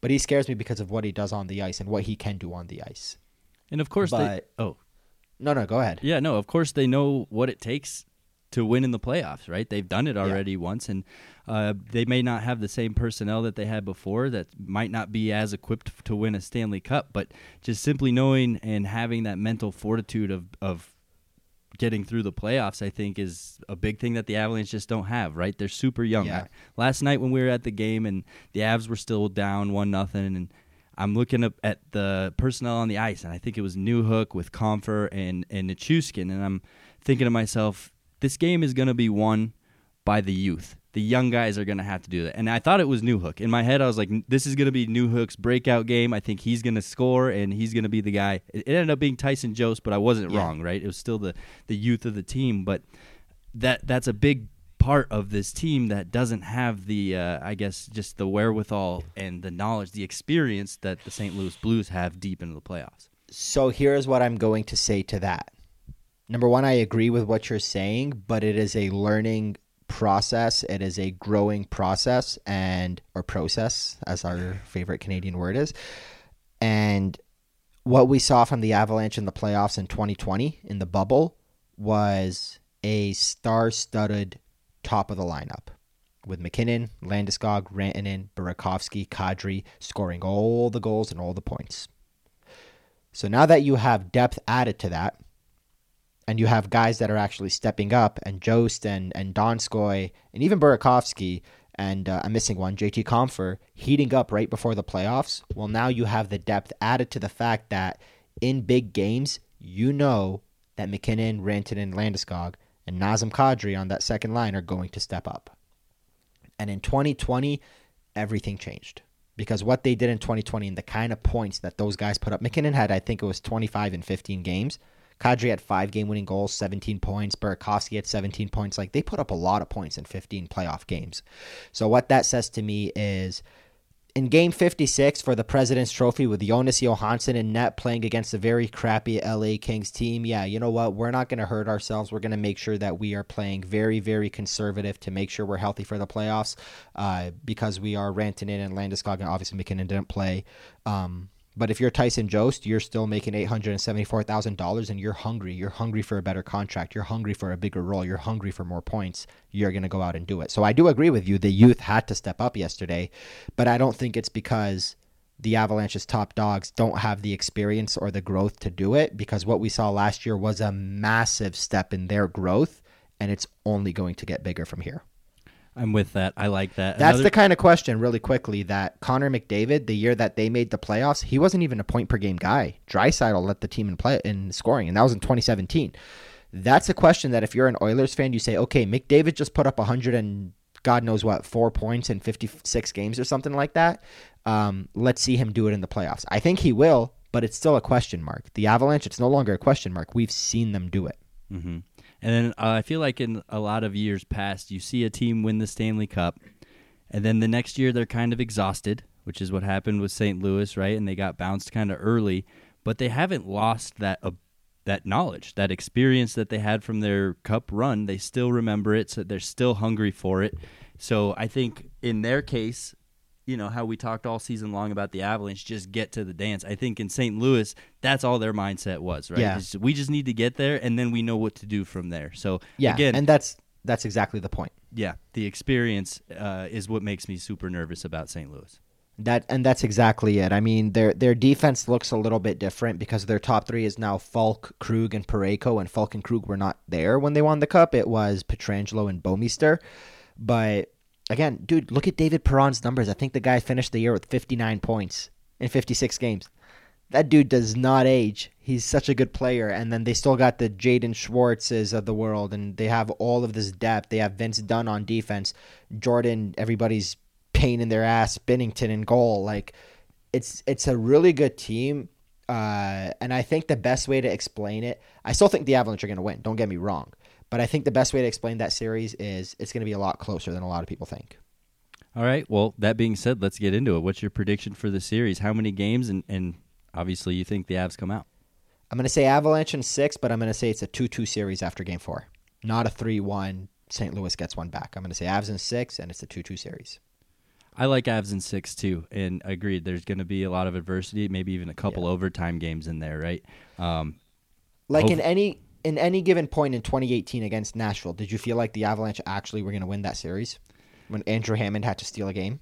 But he scares me because of what he does on the ice and what he can do on the ice. And of course, but, they, oh, no, no, go ahead. Yeah, no, of course they know what it takes to win in the playoffs, right? They've done it already yeah. once, and uh, they may not have the same personnel that they had before. That might not be as equipped to win a Stanley Cup, but just simply knowing and having that mental fortitude of of getting through the playoffs, I think, is a big thing that the Avalanche just don't have. Right? They're super young. Yeah. Last night when we were at the game and the Avs were still down one nothing, and I'm looking up at the personnel on the ice, and I think it was Newhook with Compher and and Nichushkin, and I'm thinking to myself, this game is going to be won by the youth the young guys are going to have to do that. And I thought it was Newhook. In my head, I was like, this is going to be Newhook's breakout game. I think he's going to score and he's going to be the guy. It ended up being Tyson Jost, but I wasn't yeah. wrong, right? It was still the, the youth of the team. But that that's a big part of this team that doesn't have the, uh, I guess, just the wherewithal and the knowledge, the experience that the St. Louis Blues have deep into the playoffs. So here's what I'm going to say to that. Number one, I agree with what you're saying, but it is a learning process. It is a growing process and or process, as our favorite Canadian word is. And what we saw from the Avalanche in the playoffs in 2020 in the bubble was a star-studded top of the lineup with MacKinnon, Landeskog, Rantanen, Burakovsky, Kadri scoring all the goals and all the points. So now that you have depth added to that, and you have guys that are actually stepping up, and Jost and and Donskoi and even Burakovsky and uh, I'm missing one, JT Compher, heating up right before the playoffs. Well, now you have the depth added to the fact that in big games, you know that MacKinnon, Rantanen, Landeskog, and Nazem Kadri on that second line are going to step up. And in 2020, everything changed because what they did in 2020 and the kind of points that those guys put up. MacKinnon had, I think it was 25 in 15 games. Kadri had five game winning goals, 17 points. Burakovsky had 17 points. Like they put up a lot of points in 15 playoff games. So what that says to me is in game 56 for the President's Trophy with Jonas Johansson and net playing against a very crappy LA Kings team, yeah, you know what? We're not going to hurt ourselves. We're going to make sure that we are playing very, very conservative to make sure we're healthy for the playoffs uh, because we are Rantanen and Landeskog and obviously MacKinnon didn't play. Um, but if you're Tyson Jost, you're still making eight hundred and seventy-four thousand dollars, and you're hungry. You're hungry for a better contract. You're hungry for a bigger role. You're hungry for more points. You're going to go out and do it. So I do agree with you. The youth had to step up yesterday, but I don't think it's because the Avalanche's top dogs don't have the experience or the growth to do it. Because what we saw last year was a massive step in their growth, and it's only going to get bigger from here. I'm with that. I like that. That's Another- the kind of question, really quickly, that Connor McDavid, the year that they made the playoffs, he wasn't even a point per game guy. Draisaitl led the team in play in scoring, and that was in 2017. That's a question that if you're an Oilers fan, you say, okay, McDavid just put up 100 and God knows what, four points in 56 games or something like that. Um, let's see him do it in the playoffs. I think he will, but it's still a question mark. The Avalanche, it's no longer a question mark. We've seen them do it. Mm-hmm. And then uh, I feel like in a lot of years past, you see a team win the Stanley Cup, and then the next year they're kind of exhausted, which is what happened with St. Louis, right? And they got bounced kind of early, but they haven't lost that uh, that knowledge, that experience that they had from their cup run. They still remember it, so they're still hungry for it. So I think in their case, you know how we talked all season long about the Avalanche, just get to the dance. I think in St. Louis, that's all their mindset was, right? Yeah. We just need to get there, and then we know what to do from there. So yeah, again, and that's that's exactly the point. Yeah, the experience uh, is what makes me super nervous about St. Louis. That and that's exactly it. I mean, their their defense looks a little bit different because their top three is now Faulk, Krug, and Parayko, and Faulk and Krug were not there when they won the cup. It was Pietrangelo and Bouwmeester, but again, dude, look at David Perron's numbers. I think the guy finished the year with 59 points in 56 games. That dude does not age. He's such a good player. And then they still got the Jaden Schwartzes of the world, and they have all of this depth. They have Vince Dunn on defense, Jordan, everybody's pain in their ass, Binnington in goal. Like, it's it's a really good team. Uh, and I think the best way to explain it, I still think the Avalanche are going to win. Don't get me wrong. But I think the best way to explain that series is it's going to be a lot closer than a lot of people think. All right. Well, that being said, let's get into it. What's your prediction for the series? How many games? And, and obviously, you think the Avs come out? I'm going to say Avalanche in six, but I'm going to say it's a 2 2 series after game four, not a 3 1. St. Louis gets one back. I'm going to say Avs in six, and it's a 2 2 series. I like Avs in six too, and agreed. There's going to be a lot of adversity, maybe even a couple yeah. overtime games in there, right? Um, like in any in any given point in 2018 against Nashville, did you feel like the Avalanche actually were going to win that series when Andrew Hammond had to steal a game?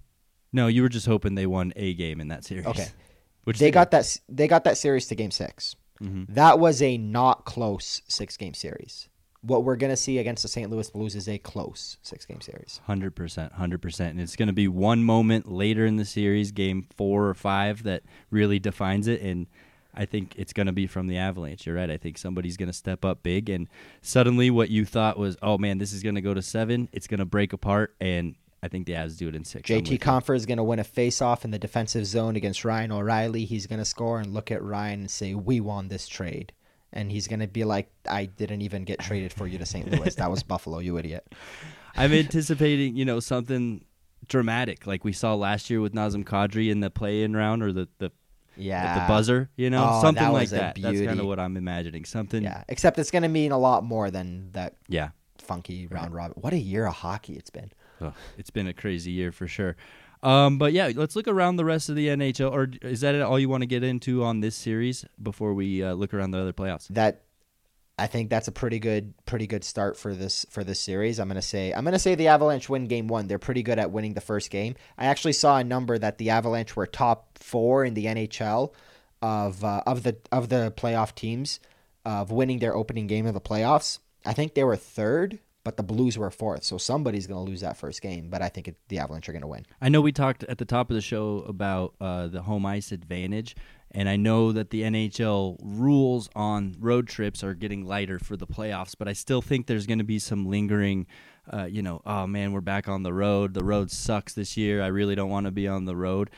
No, you were just hoping they won a game in that series. Okay, which they got that they got that series to game 6 mm-hmm. That was a not close six game series. What we're going to see against the St. Louis Blues is a close six game series. Hundred percent, hundred percent, and it's going to be one moment later in the series, game four or five, that really defines it and I think it's going to be from the Avalanche. You're right. I think somebody's going to step up big, and suddenly what you thought was, oh man, this is going to go to seven, it's going to break apart, and I think the Avs do it in six. JT Compher is going to win a face-off in the defensive zone against Ryan O'Reilly. He's going to score and look at Ryan and say, "We won this trade." And he's going to be like, "I didn't even get traded for you to St. Louis. That was Buffalo, you idiot." I'm anticipating, you know, something dramatic like we saw last year with Nazem Kadri in the play-in round or the, the yeah, the buzzer, you know, oh, something that like that. That's kind of what I'm imagining. Something. Yeah, except it's going to mean a lot more than that. Yeah. Funky round robin. What a year of hockey it's been. Oh, it's been a crazy year for sure. Um, but yeah, let's look around the rest of the NHL. Or is that all you want to get into on this series before we uh, look around the other playoffs? That I think that's a pretty good pretty good start for this for this series. I'm gonna say I'm gonna say the Avalanche win game one. They're pretty good at winning the first game. I actually saw a number that the Avalanche were top four in the NHL of uh, of the of the playoff teams of winning their opening game of the playoffs. I think they were third, but the Blues were fourth. So somebody's to lose that first game, but I think it, the Avalanche are to win. I know we talked at the top of the show about uh, the home ice advantage, And I know that the NHL rules on road trips are getting lighter for the playoffs, but I still think there's going to be some lingering, uh, you know, oh man, we're back on the road. The road sucks this year. I really don't want to be on the road.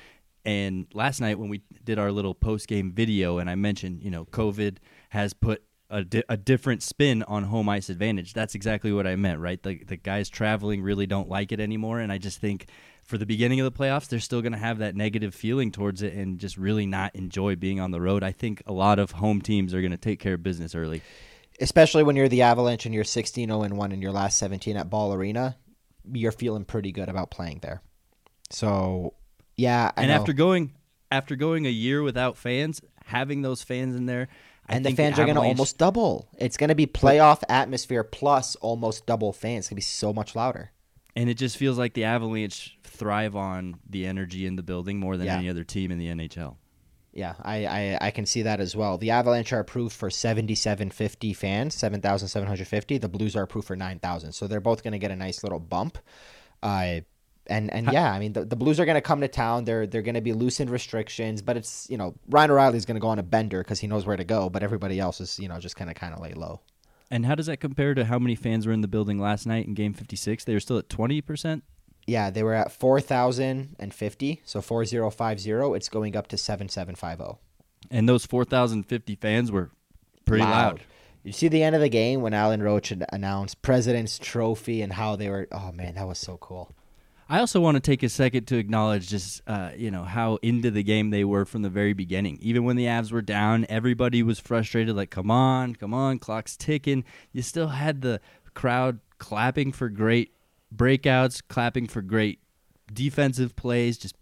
And last night when we did our little post game video, and I mentioned, you know, COVID has put a, di- a different spin on home ice advantage. That's exactly what I meant, right? The, the guys traveling really don't like it anymore. And I just think for the beginning of the playoffs, they're still going to have that negative feeling towards it and just really not enjoy being on the road. I think a lot of home teams are going to take care of business early. Especially when you're the Avalanche and you're 16 0 1 in your last 17 at Ball Arena, you're feeling pretty good about playing there. So, yeah. I and know. after going after going a year without fans, having those fans in there, I and the fans are going to almost double. It's going to be playoff atmosphere plus almost double fans. It's going to be so much louder. and it just feels like the Avalanche thrive on the energy in the building more than Yeah. any other team in the NHL. Yeah, I, I, I can see that as well. The Avalanche are approved for 7,750 fans, 7,750. The Blues are approved for 9,000. So they're both going to get a nice little bump. Uh, and and yeah, I mean the, the Blues are going to come to town. They're they're going to be loosened restrictions, but it's you know Ryan O'Reilly is going to go on a bender because he knows where to go, but everybody else is you know just kind of kind of lay low. And how does that compare to how many fans were in the building last night in Game 56? They were still at 20%. Yeah, they were at 4,050, so 4050. It's going up to 7750. And those 4,050 fans were pretty loud. You see the end of the game when Alan Roach announced President's Trophy and how they were. Oh man, that was so cool. I also want to take a second to acknowledge just uh, you know how into the game they were from the very beginning. Even when the Avs were down, everybody was frustrated. Like, come on, come on, clock's ticking. You still had the crowd clapping for great breakouts, clapping for great defensive plays, just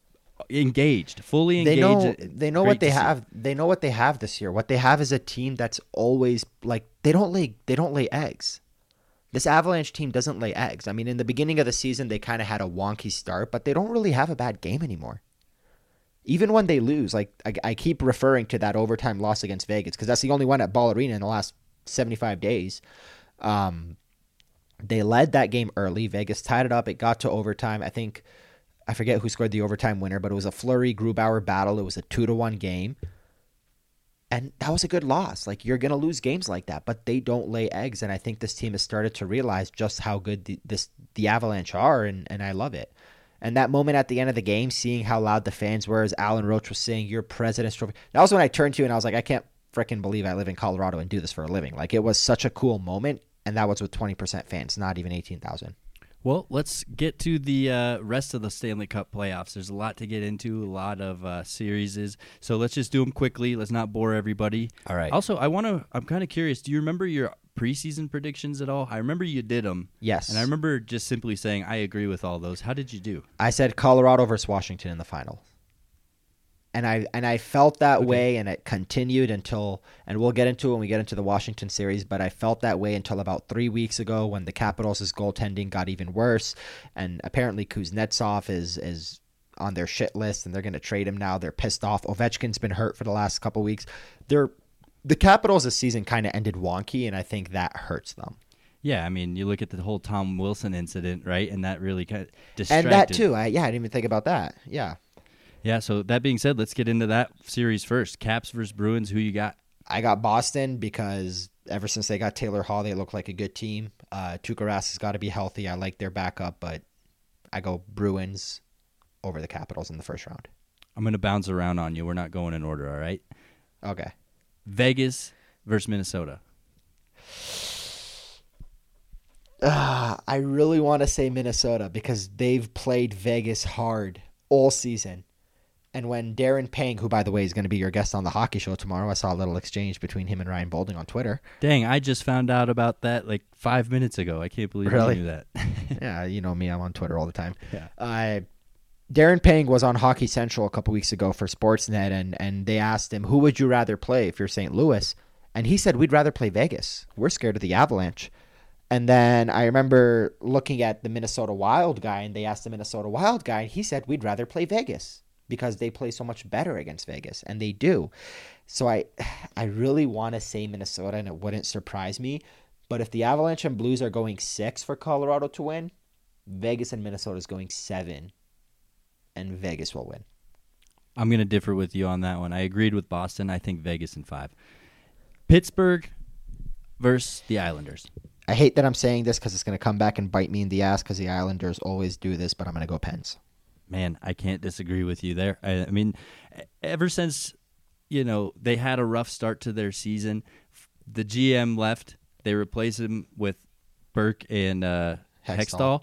engaged, fully engaged. They know they know Great what they to see. have. They know what they have this year. What they have is a team that's always like they don't lay they don't lay eggs. This Avalanche team doesn't lay eggs. I mean, in the beginning of the season, they kind of had a wonky start, but they don't really have a bad game anymore. Even when they lose, like I, I keep referring to that overtime loss against Vegas because that's the only one at Ball Arena in the last 75 days. Um, they led that game early. Vegas tied it up. It got to overtime. I think I forget who scored the overtime winner, but it was a Fleury Grubauer battle. It was a two to one game. And that was a good loss. Like you're gonna lose games like that, but they don't lay eggs. And I think this team has started to realize just how good the, this the Avalanche are, and, and I love it. And that moment at the end of the game, seeing how loud the fans were, as Alan Roach was saying, "Your President's Trophy." That was when I turned to you and I was like, I can't freaking believe I live in Colorado and do this for a living. Like it was such a cool moment, and that was with twenty percent fans, not even eighteen thousand. Well, let's get to the uh, rest of the Stanley Cup playoffs. There's a lot to get into, a lot of uh, series. So let's just do them quickly. Let's not bore everybody. All right. Also, I want to. I'm kind of curious. Do you remember your preseason predictions at all? I remember you did them. Yes. And I remember just simply saying I agree with all those. How did you do? I said Colorado versus Washington in the final. And I and I felt that Okay. way and it continued until and we'll get into it when we get into the Washington series, but I felt that way until about 3 weeks ago when the Capitals' goaltending got even worse and apparently Kuznetsov is is on their shit list and they're going to trade him now. They're pissed off. Ovechkin's been hurt for the last couple weeks. They're the Capitals this season kind of ended wonky and I think that hurts them. Yeah, I mean, you look at the whole Tom Wilson incident, right? And that really kind of distracted. And that too. I yeah, I didn't even think about that. Yeah. Yeah. So that being said, let's get into that series first. Caps versus Bruins. Who you got? I got Boston because ever since they got Taylor Hall, they look like a good team. Uh, Tuukka Rask has got to be healthy. I like their backup, but I go Bruins over the Capitals in the first round. I'm gonna bounce around on you. We're not going in order. All right. Okay. Vegas versus Minnesota. Uh, I really want to say Minnesota because they've played Vegas hard all season. And when Darren Pang, who by the way is going to be your guest on the hockey show tomorrow, I saw a little exchange between him and Ryan Boulding on Twitter. Dang, I just found out about that like five minutes ago. I can't believe Really? you knew that. yeah, you know me, I'm on Twitter all the time. Yeah. Uh, Darren Pang was on Hockey Central a couple weeks ago for Sportsnet, and and they asked him, "Who would you rather play if you're St. Louis?" And he said, "We'd rather play Vegas. We're scared of the Avalanche." And then I remember looking at the Minnesota Wild guy, and they asked the Minnesota Wild guy, and he said, "We'd rather play Vegas because they play so much better against Vegas, and they do." So I, I really want to say Minnesota, and it wouldn't surprise me. But if the Avalanche and Blues are going six for Colorado to win, Vegas and Minnesota is going seven, and Vegas will win. I'm going to differ with you on that one. I agreed with Boston. I think Vegas in five. Pittsburgh versus the Islanders. I hate that I'm saying this because it's going to come back and bite me in the ass because the Islanders always do this, but I'm going to go Pens. Man, I can't disagree with you there. I, I mean, ever since you know they had a rough start to their season, the GM left. They replaced him with Burke and uh, Hextall. Hextall.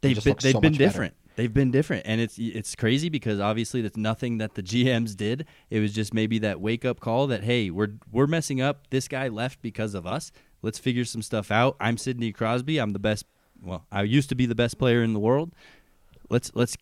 They've been, they've so been much better. different. They've been different, and it's it's crazy because obviously that's nothing that the GMs did. It was just maybe that wake up call that hey, we're we're messing up. This guy left because of us. Let's figure some stuff out. I'm Sidney Crosby. I'm the best. Well, I used to be the best player in the world. Let's let's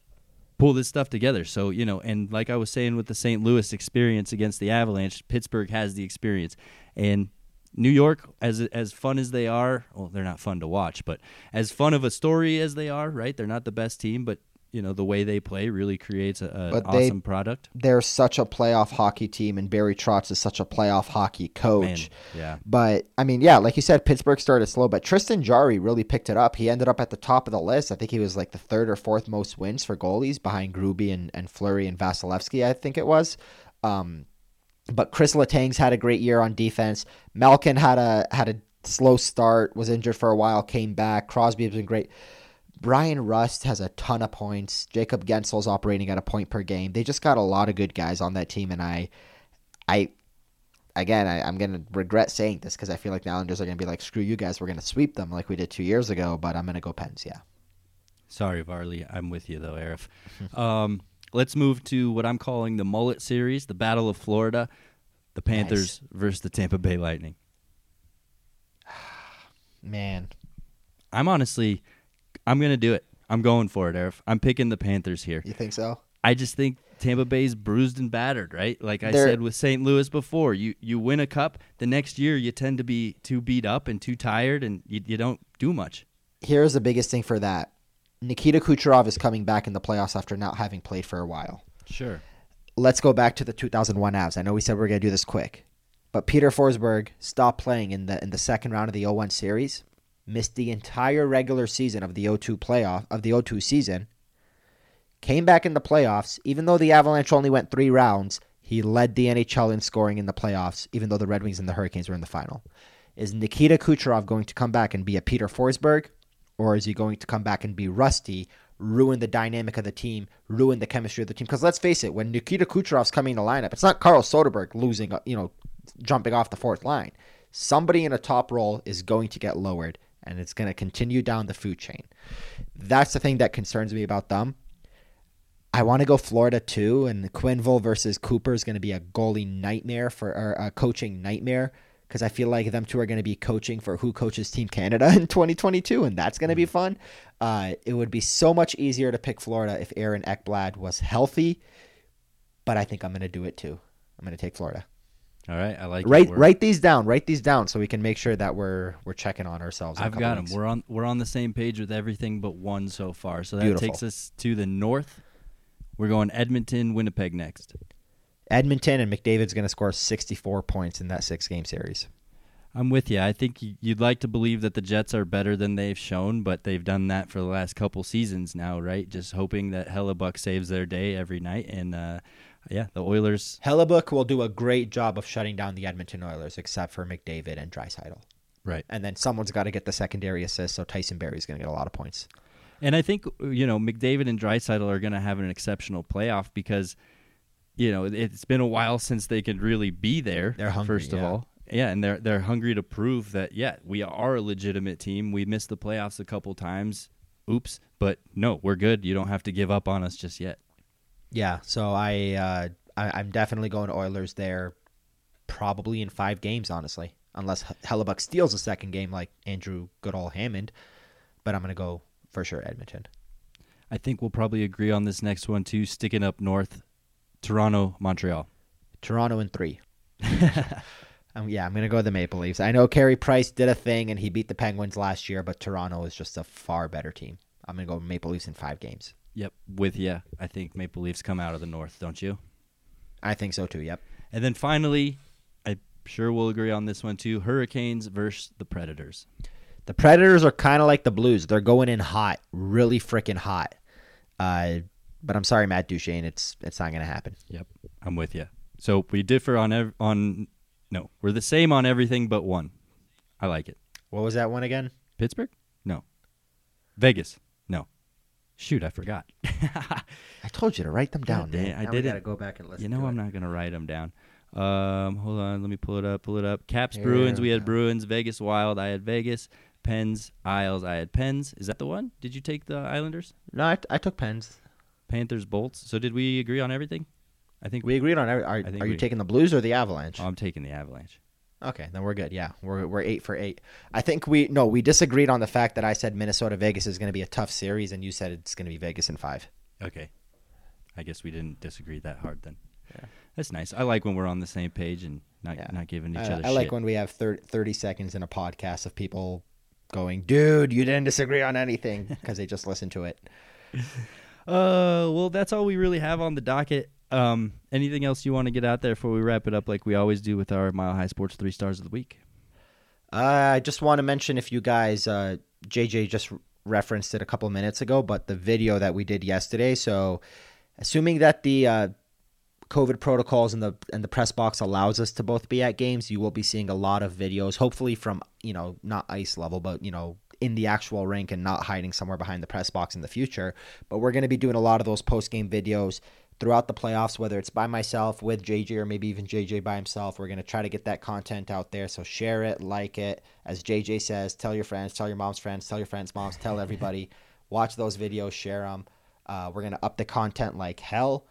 pull this stuff together. So you know, and like I was saying with the St. Louis experience against the Avalanche, Pittsburgh has the experience, and New York, as as fun as they are, well, they're not fun to watch, but as fun of a story as they are, right? They're not the best team, but you know the way they play really creates a, a But they- awesome product. They're such a playoff hockey team, and Barry Trotz is such a playoff hockey coach. Man, yeah, But I mean, yeah, like you said, Pittsburgh started slow, but Tristan Jarry really picked it up. He ended up at the top of the list. I think he was like the third or fourth most wins for goalies behind Gruby and, and Fleury and Vasilevskiy, I think it was. Um, but Chris Letang's had a great year on defense. Malkin had a had a slow start, was injured for a while, came back. Crosby has been great. Bryan Rust has a ton of points. Jacob Guentzel's operating at a point per game. They just got a lot of good guys on that team, and I, I, again, I, I'm gonna regret saying this because I feel like the Islanders are gonna be like, "Screw you guys, we're gonna sweep them like we did two years ago." But I'm gonna go Pens. Yeah, sorry, Varley, I'm with you though, Aarif. um, let's move to what I'm calling the mullet series, the Battle of Florida, the Panthers versus the Tampa Bay Lightning. man. I'm honestly, I'm gonna do it. I'm going for it, Aarif. I'm picking the Panthers here. You think so? I just think Tampa Bay's bruised and battered, right? Like I They're- said with St. Louis before, you you win a cup, the next year you tend to be too beat up and too tired, and you, you don't do much. Here's the biggest thing for that. Nikita Kucherov is coming back in the playoffs after not having played for a while. Sure. let's go back to the 2001 Avs. I know we said we are going to do this quick, but Peter Forsberg stopped playing in the in the second round of the 01 series, missed the entire regular season of the 02 playoff of the 02 season. Came back in the playoffs, even though the Avalanche only went 3 rounds, he led the NHL in scoring in the playoffs even though the Red Wings and the Hurricanes were in the final. Is Nikita Kucherov going to come back and be a Peter Forsberg or is he going to come back and be rusty, ruin the dynamic of the team, ruin the chemistry of the team? Because let's face it, when Nikita Kucherov's coming to lineup, it's not Carl Soderberg losing, uh, you know, jumping off the fourth line. Somebody in a top role is going to get lowered, and it's going to continue down the food chain. That's the thing that concerns me about them. I want to go Florida too, and Quenneville versus Cooper is going to be a goalie nightmare for or a coaching nightmare because I feel like them two are going to be coaching for who coaches Team Canada in 2022, and that's going to be fun. Uh, it would be so much easier to pick Florida if Aaron Ekblad was healthy, but I think I'm going to do it too. I'm going to take Florida. All right, I like. Write write these down. Write these down so we can make sure that we're we're checking on ourselves. I've got them. weeks. We're on we're on the same page with everything but one so far. So that Beautiful. takes us to the north. We're going Edmonton, Winnipeg next. Edmonton and McDavid's going to score 64 points in that six game series. I'm with you. I think you'd like to believe that the Jets are better than they've shown, but they've done that for the last couple seasons now, right? Just hoping that Hellebuyck saves their day every night. And uh, yeah, the Oilers. Hellebuyck will do a great job of shutting down the Edmonton Oilers, except for McDavid and Draisaitl. Right. And then someone's got to get the secondary assist, so Tyson Barrie's going to get a lot of points. And I think you know McDavid and Draisaitl are going to have an exceptional playoff because you know it's been a while since they could really be there. They're hungry, first of yeah. all. Yeah, and they're they're hungry to prove that yeah we are a legitimate team. We missed the playoffs a couple times. Oops, but no, we're good. You don't have to give up on us just yet. Yeah, so I, uh, I I'm definitely going Oilers there, probably in five games, honestly, unless Hellebuyck steals a second game like Andrew Goodall Hammond. But I'm going to go for sure Edmonton. I think we'll probably agree on this next one too. Sticking up north, Toronto, Montreal. Toronto in three. um, yeah, I'm gonna go the Maple Leafs. I know Carey Price did a thing and he beat the Penguins last year, but Toronto is just a far better team. I'm gonna go Maple Leafs in five games. Yep, with you. I think Maple Leafs come out of the north, don't you? I think so too. Yep. And then finally, I'm sure we'll agree on this one too. Hurricanes versus the Predators. The Predators are kind of like the Blues. They're going in hot, really freaking hot. Uh, but I'm sorry, Matt Duchene. It's it's not going to happen. Yep, I'm with you. So we differ on ev- on no, we're the same on everything but one. I like it. What was that one again? Pittsburgh? No. Vegas? No. Shoot, I forgot. I told you to write them down. God man. I Now did we it. gotta go back and listen. you know to I'm it. not gonna write them down. Um, hold on, let me pull it up. Pull it up. Caps, Here Bruins. We we had. Bruins. Vegas Wild. I had Vegas. Pens, Isles. I had Pens. Is that the one? Did you take the Islanders? No, I, I took pens. Panthers, Bolts. So did we agree on everything? I think We agreed on. every- Are, think are you we- taking the Blues or the Avalanche? Oh, I'm taking the Avalanche. Okay, then we're good. Yeah, we're we're eight for eight. I think we no, we disagreed on the fact that I said Minnesota Vegas is going to be a tough series, and you said it's going to be Vegas in five. Okay. I guess we didn't disagree that hard then. Yeah. That's nice. I like when we're on the same page and not Yeah. not giving each I, other I like when we have thir- 30 seconds in a podcast of people going, "Dude, you didn't disagree on anything," because they just listened to it. Uh, well, that's all we really have on the docket. Um, anything else you want to get out there before we wrap it up, like we always do with our Mile High Sports three stars of the week? Uh, I just want to mention if you guys, uh, JJ just referenced it a couple minutes ago, but the video that we did yesterday. So, assuming that the uh, COVID protocols and the and the press box allows us to both be at games, you will be seeing a lot of videos, hopefully from you know not ice level, but you know in the actual rink and not hiding somewhere behind the press box in the future. But we're going to be doing a lot of those post game videos throughout the playoffs, whether it's by myself, with JJ, or maybe even JJ by himself. We're going to try to get that content out there. So share it, like it. As JJ says, tell your friends, tell your mom's friends, tell your friends' moms, tell everybody. Watch those videos, share them. Uh, we're going to up the content like hell.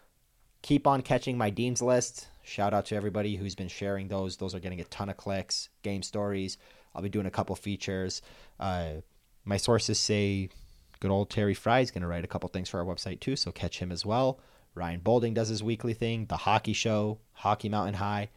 Keep on catching my Dean's list. Shout out to everybody who's been sharing those. Those are getting a ton of clicks. Game stories. I'll be doing a couple features. Uh, my sources say good old Terry Frei is going to write a couple things for our website too, so catch him as well. Ryan Boulding does his weekly thing, the hockey show, Hockey Mountain High.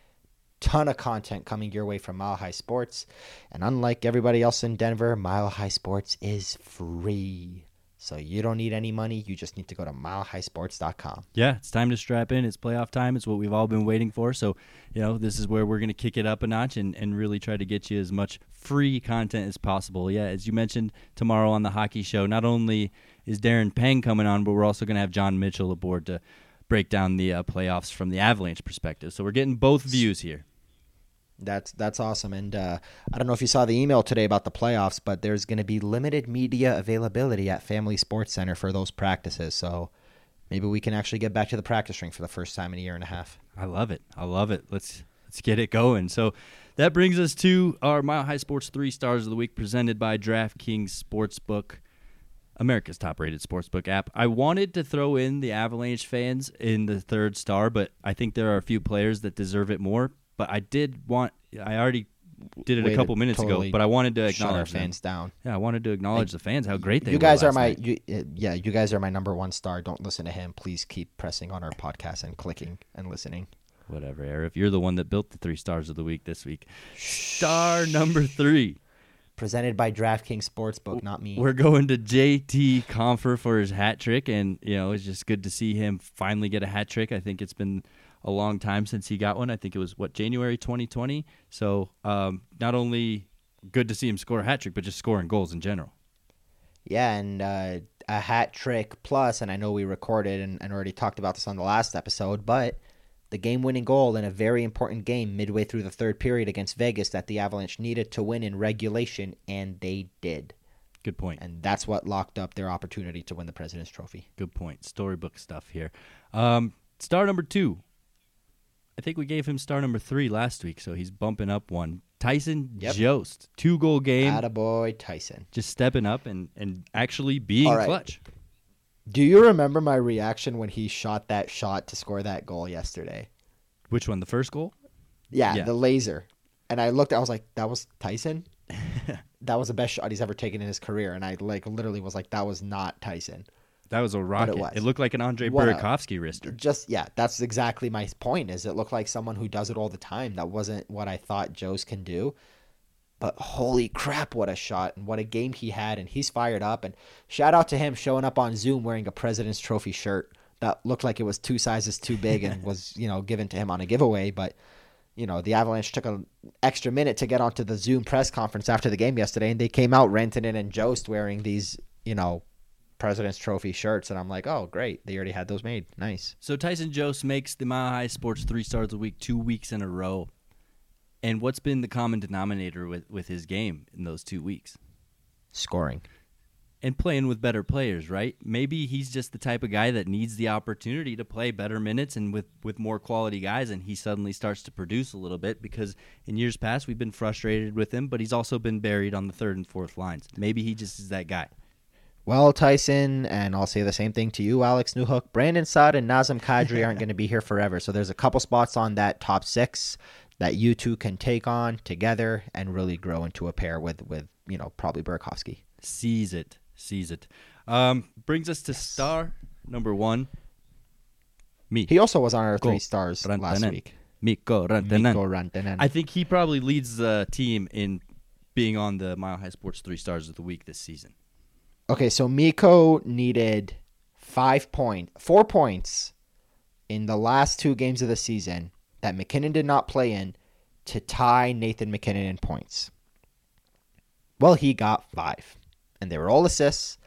Ton of content coming your way from Mile High Sports. And unlike everybody else in Denver, Mile High Sports is free. So you don't need any money. You just need to go to milehighsports.com. Yeah, it's time to strap in. It's playoff time. It's what we've all been waiting for. So, you know, this is where we're going to kick it up a notch and, and really try to get you as much free content as possible. Yeah, as you mentioned tomorrow on the hockey show, not only is Darren Pang coming on, but we're also going to have John Mitchell aboard to break down the uh, playoffs from the Avalanche perspective. So we're getting both views here. That's that's awesome. And uh, I don't know if you saw the email today about the playoffs, but there's going to be limited media availability at Family Sports Center for those practices. So maybe we can actually get back to the practice ring for the first time in a year and a half. I love it. I love it. Let's let's get it going. So that brings us to our Mile High Sports three stars of the week, presented by DraftKings Sportsbook, America's top-rated sportsbook app. I wanted to throw in the Avalanche fans in the third star, but I think there are a few players that deserve it more. But I did want. I already did it Way a couple minutes totally ago, but I wanted to Shut our acknowledge them. fans down. Yeah, I wanted to acknowledge the fans how great they you guys are my you, uh, yeah. You guys are my number one star. Don't listen to him. Please keep pressing on our podcast and clicking and listening. whatever, Eric. You're the one that built the three stars of the week this week. Star number three. Presented by DraftKings Sportsbook, not me. We're going to JT Compher for his hat trick, and you know it's just good to see him finally get a hat trick. I think it's been a long time since he got one. I think it was what January 2020. So um, not only good to see him score a hat trick, but just scoring goals in general. Yeah, and uh, a hat trick plus, and I know we recorded and, and already talked about this on the last episode, but the game winning goal in a very important game midway through the third period against Vegas that the Avalanche needed to win in regulation, and they did. Good point. And that's what locked up their opportunity to win the President's Trophy. Good point. Storybook stuff here. Um, star number two. I think we gave him star number three last week, so he's bumping up one. Tyson Yep. Jost, two goal game, Attaboy Tyson. just stepping up and, and actually being right. clutch. Do you remember my reaction when he shot that shot to score that goal yesterday? Which one? The first goal? Yeah, Yeah. the laser. And I looked, I was like, that was Tyson? that was the best shot he's ever taken in his career. And I like literally was like, that was not Tyson. That was a rocket. was. It looked like an Andre What Burakovsky wrister. Just yeah, that's exactly my point. Is it looked like someone who does it all the time? That wasn't what I thought Jost can do. But holy crap, what a shot and what a game he had, and he's fired up. And shout out to him showing up on Zoom wearing a President's Trophy shirt that looked like it was two sizes too big and was you know given to him on a giveaway. But you know the Avalanche took an extra minute to get onto the Zoom press conference after the game yesterday, and they came out Rantanen and Jost wearing these you know President's Trophy shirts, and I'm like, oh, great. They already had those made. Nice. So Tyson Jost makes the Mile High Sports three stars a week, two weeks in a row. And what's been the common denominator with, with his game in those two weeks? Scoring. And playing with better players, right? Maybe he's just the type of guy that needs the opportunity to play better minutes and with, with more quality guys, and he suddenly starts to produce a little bit because in years past we've been frustrated with him, but he's also been buried on the third and fourth lines. Maybe he just is that guy. Well, Tyson, and I'll say the same thing to you, Alex Newhook. Brandon Saad and Nazem Kadri aren't going to be here forever. So there's a couple spots on that top six that you two can take on together and really grow into a pair with, with you know, probably Burakovsky. Seize it. Seize it. Um, brings us to star number one. Me. He also was on our three stars last week. Mikko Rantanen. Mikko Rantanen. I think he probably leads the team in being on the Mile High Sports three stars of the week this season. Okay, so Mikko needed five point, four points in the last two games of the season that MacKinnon did not play in to tie Nathan MacKinnon in points. Well, he got five, and they were all assists.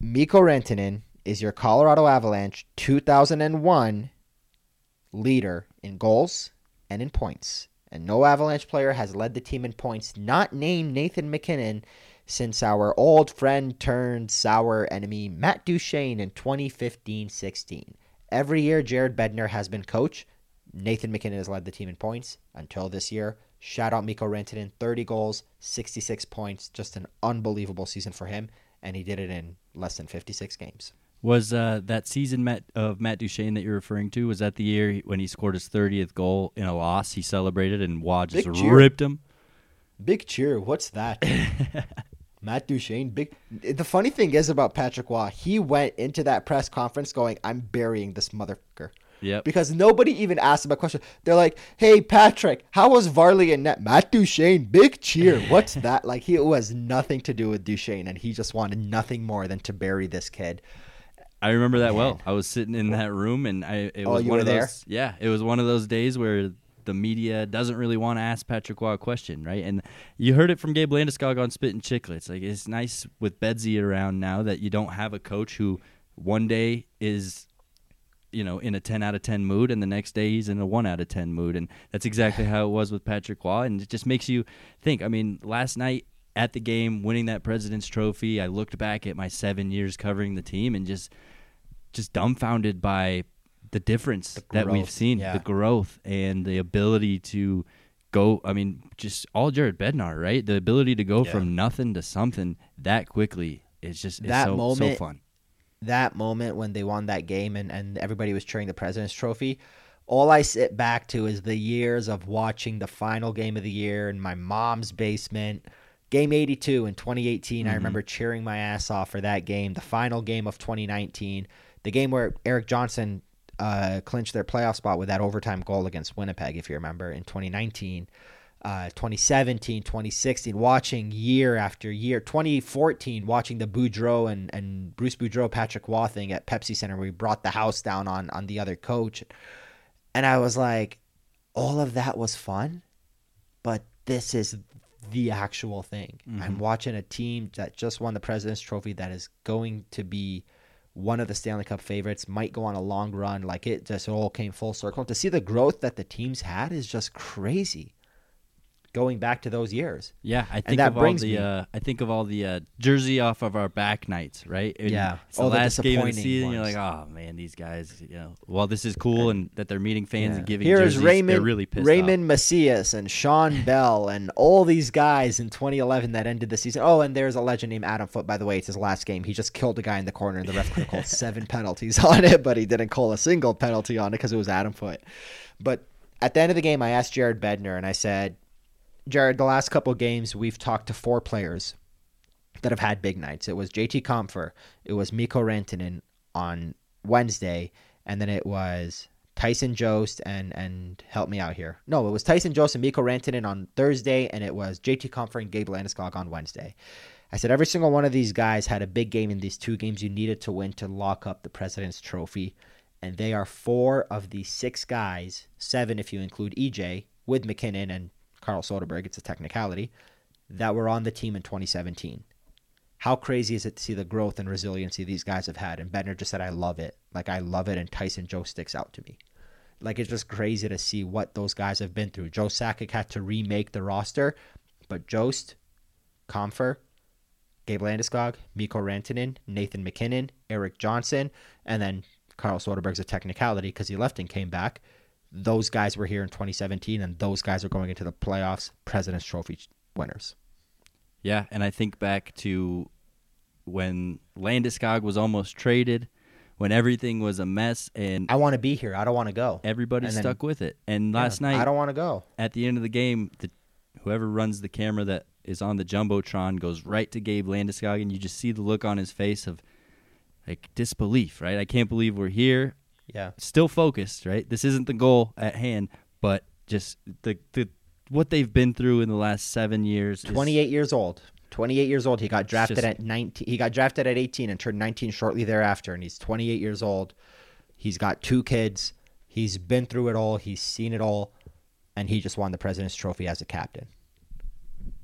Mikko Rantanen is your Colorado Avalanche 2001 leader in goals and in points. And no Avalanche player has led the team in points, not named Nathan MacKinnon, since our old friend turned sour enemy Matt Duchene in 2015 16. Every year Jared Bednar has been coach. Nathan MacKinnon has led the team in points until this year. Shout out Mikko Rantanen, 30 goals, 66 points. Just an unbelievable season for him. And he did it in less than 56 games. Was uh, that season Matt, of Matt Duchene that you're referring to? Was that the year when he scored his 30th goal in a loss? He celebrated and Roy just ripped him. Big cheer. What's that? Matt Duchene, big. The funny thing is about Patrick Roy, he went into that press conference going, "I'm burying this motherfucker," Yep. because nobody even asked him a question. They're like, "Hey, Patrick, how was Varley and net?" Matt Duchene, big cheer. What's that? Like he was nothing to do with Duchene, and he just wanted nothing more than to bury this kid. I remember that well. I was sitting in that room, and I it Oh, was you one were of there? those. Yeah, it was one of those days where the media doesn't really want to ask Patrick Roy a question, right? And you heard it from Gabe Landeskog on Spittin' Chiclets. Like it's nice with Bedsy around now that you don't have a coach who one day is you know in a 10 out of 10 mood and the next day he's in a 1 out of 10 mood and that's exactly how it was with Patrick Roy and it just makes you think I mean last night at the game winning that president's trophy I looked back at my 7 years covering the team and just just dumbfounded by the difference The that we've seen yeah. the growth and the ability to go I mean just all Jared Bednar right the ability to go Yeah. from nothing to something that quickly is just That so, so moment- fun that moment when they won that game and, and everybody was cheering the President's Trophy, all I sit back to is the years of watching the final game of the year in my mom's basement. Game 82 in 2018, I Mhm. remember cheering my ass off for that game. The final game of 2019, the game where Erik Johnson uh, clinched their playoff spot with that overtime goal against Winnipeg, if you remember, in 2019 uh, 2017, 2016, watching year after year. 2014, watching the Boudreau and, and Bruce Boudreau, Patrick Roy thing at Pepsi Center, where we brought the house down on, on the other coach. And I was like, all of that was fun, but this is the actual thing. I'm Mhm. watching a team that just won the President's Trophy that is going to be one of the Stanley Cup favorites, might go on a long run. Like it just all came full circle. To see the growth that the teams had is just crazy. Going back to those years. Yeah, I think of all the uh, I think of all the uh, jersey off of our back nights, right? And Yeah. it's the All the last game of the disappointing season. You're like, oh man, these guys, you know, while this is cool and that they're meeting fans and giving Here is jerseys, Raymond they're really pissed Raymond Macias and Sean Bell and all these guys in 2011 that ended the season. Oh, and there's a legend named Adam Foote. By the way, it's his last game. He just killed a guy in the corner, and the ref could have called seven penalties on it, but he didn't call a single penalty on it because it was Adam Foote. But at the end of the game, I asked Jared Bednar, and I said, Jared, the last couple games we've talked to four players that have had big nights. It was JT Compher, it was Mikko Rantanen on Wednesday, and then it was Tyson Jost and and help me out here. No, it was Tyson Jost and Mikko Rantanen on Thursday, and it was JT Compher and Gabe Landeskog on Wednesday. I said every single one of these guys had a big game in these two games you needed to win to lock up the President's Trophy, and they are four of the six guys, seven if you include EJ with MacKinnon and Carl Soderberg. It's a technicality that were on the team in 2017. How crazy is it to see the growth and resiliency these guys have had? And Bednar just said, I love it. Like, I love it. And Tyson Jost sticks out to me. Like, it's just crazy to see what those guys have been through. Joe Sakic had to remake the roster, but Jost, Compher, Gabe Landeskog, Mikko Rantanen, Nathan MacKinnon, Erik Johnson, and then Carl Soderberg's a technicality because he left and came back. Those guys were here in 2017, and those guys are going into the playoffs, President's Trophy winners. Yeah, and I think back to when Landeskog was almost traded, when everything was a mess, and I want to be here. I don't want to go. everybody and then- stuck with it. And last Yeah, night, I don't want to go. at the end of the game, the, whoever runs the camera that is on the jumbotron goes right to Gabe Landeskog, and you just see the look on his face of like disbelief. Right? I can't believe we're here. Yeah. Still focused. Right? This isn't the goal at hand, but just the the what they've been through in the last seven years. is- 28 years old. 28 years old. He got drafted just- at 19. He got drafted at 18 and turned 19 shortly thereafter. And he's 28 years old. He's got two kids. He's been through it all. He's seen it all. And he just won the President's Trophy as a captain.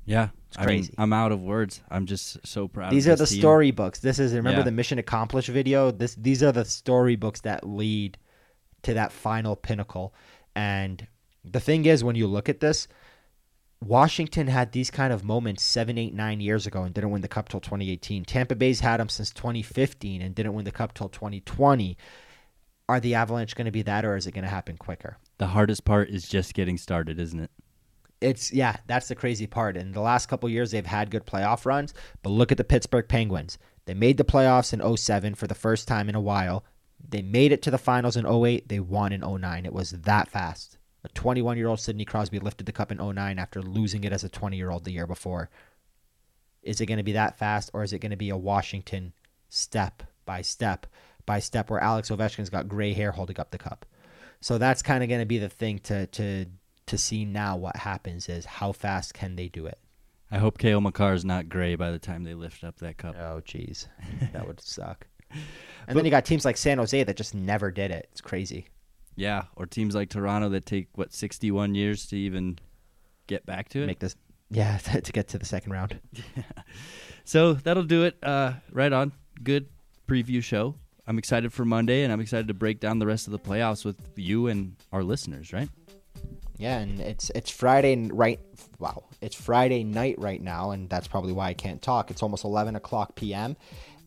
Yeah, It's I mean, crazy. I'm out of words. I'm just so proud. These are the team. storybooks. This is remember Yeah. the mission accomplished video. This these are the storybooks that lead to that final pinnacle. And the thing is, when you look at this, Washington had these kind of moments seven, eight, nine years ago and didn't win the cup till 2018. Tampa Bay's had them since 2015 and didn't win the cup till 2020. Are the Avalanche going to be that, or is it going to happen quicker? The hardest part is just getting started, isn't it? It's yeah, that's the crazy part. In the last couple years, they've had good playoff runs, but look at the Pittsburgh Penguins. They made the playoffs in 07 for the first time in a while. They made it to the finals in 08. They won in 09. It was that fast. A 21 year old Sidney Crosby lifted the cup in 09 after losing it as a 20 year old the year before. Is it going to be that fast, or is it going to be a Washington step by step by step where Alex Ovechkin's got gray hair holding up the cup? So that's kind of going to be the thing to to to see now. What happens is how fast can they do it? I hope Cale Makar is not gray by the time they lift up that cup. Oh, jeez, that would suck. And then you got teams like San Jose that just never did it. It's crazy. Yeah, or teams like Toronto that take what 61 years to even get back to it. Make this, yeah, to get to the second round. So that'll do it. Uh, right on. Good preview show. I'm excited for Monday, and I'm excited to break down the rest of the playoffs with you and our listeners. Right? Yeah, and it's it's Friday right. Wow, it's Friday night right now, and that's probably why I can't talk. It's almost 11 o'clock p.m.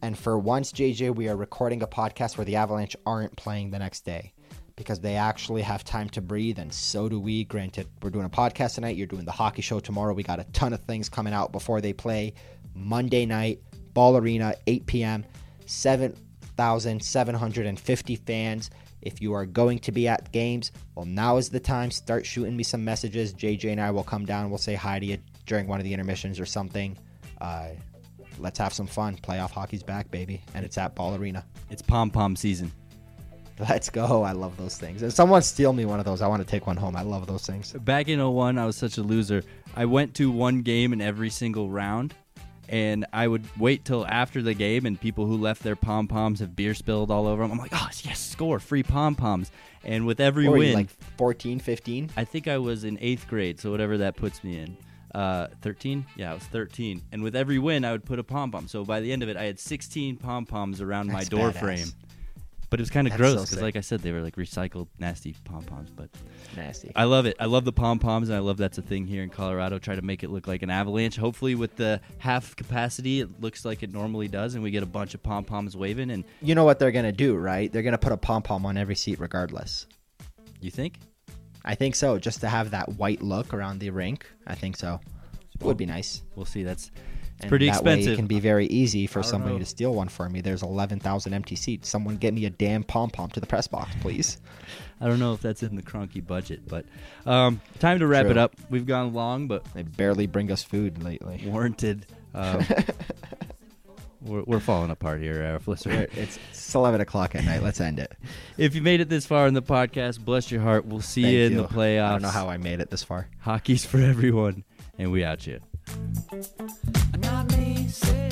And for once, JJ, we are recording a podcast where the Avalanche aren't playing the next day because they actually have time to breathe, and so do we. Granted, we're doing a podcast tonight. You're doing the hockey show tomorrow. We got a ton of things coming out before they play Monday night, Ball Arena, 8 p.m. 7,750 fans. If you are going to be at games, well, now is the time. Start shooting me some messages. JJ and I will come down. We'll say hi to you during one of the intermissions or something. Uh, let's have some fun. Playoff hockey's back, baby, and it's at Ball Arena. It's pom pom season. Let's go. I love those things. If someone steal me one of those, I want to take one home. I love those things. Back in 01, I was such a loser. I went to one game in every single round, and I would wait till after the game, and people who left their pom poms have beer spilled all over them. I'm like, oh, yes, score, free pom poms. And with every win, you, like 14, 15? I think I was in eighth grade, so whatever that puts me in. Uh, 13? Yeah, I was 13. And with every win, I would put a pom pom. So by the end of it, I had 16 pom poms around my door badass. frame. But it was kind of That's gross so because, sick. like I said, they were like recycled, nasty pom poms. But Nasty. I love it. I love the pom poms, and I love that's a thing here in Colorado. Try to make it look like an avalanche. Hopefully, with the half capacity, it looks like it normally does, and we get a bunch of pom poms waving. And You know what they're going to do, right? They're going to put a pom pom on every seat regardless. you think? I think so, just to have that white look around the rink. I think so. It would be nice. We'll see. That's it's And pretty that Way expensive. it can be very easy for somebody know. to steal one for me. There's 11,000 empty seats. Someone get me a damn pom pom to the press box, please. I don't know if that's in the Kroenke budget, but um, time to wrap True. it up. We've gone long, but They barely bring us food lately. warranted. Um, we're, we're falling apart here, listener. It's, it's 11 o'clock at night. Let's end it. If you made it this far in the podcast, bless your heart. We'll see Thank you in you. the playoffs. I don't know how I made it this far. Hockey's for everyone, and we out you say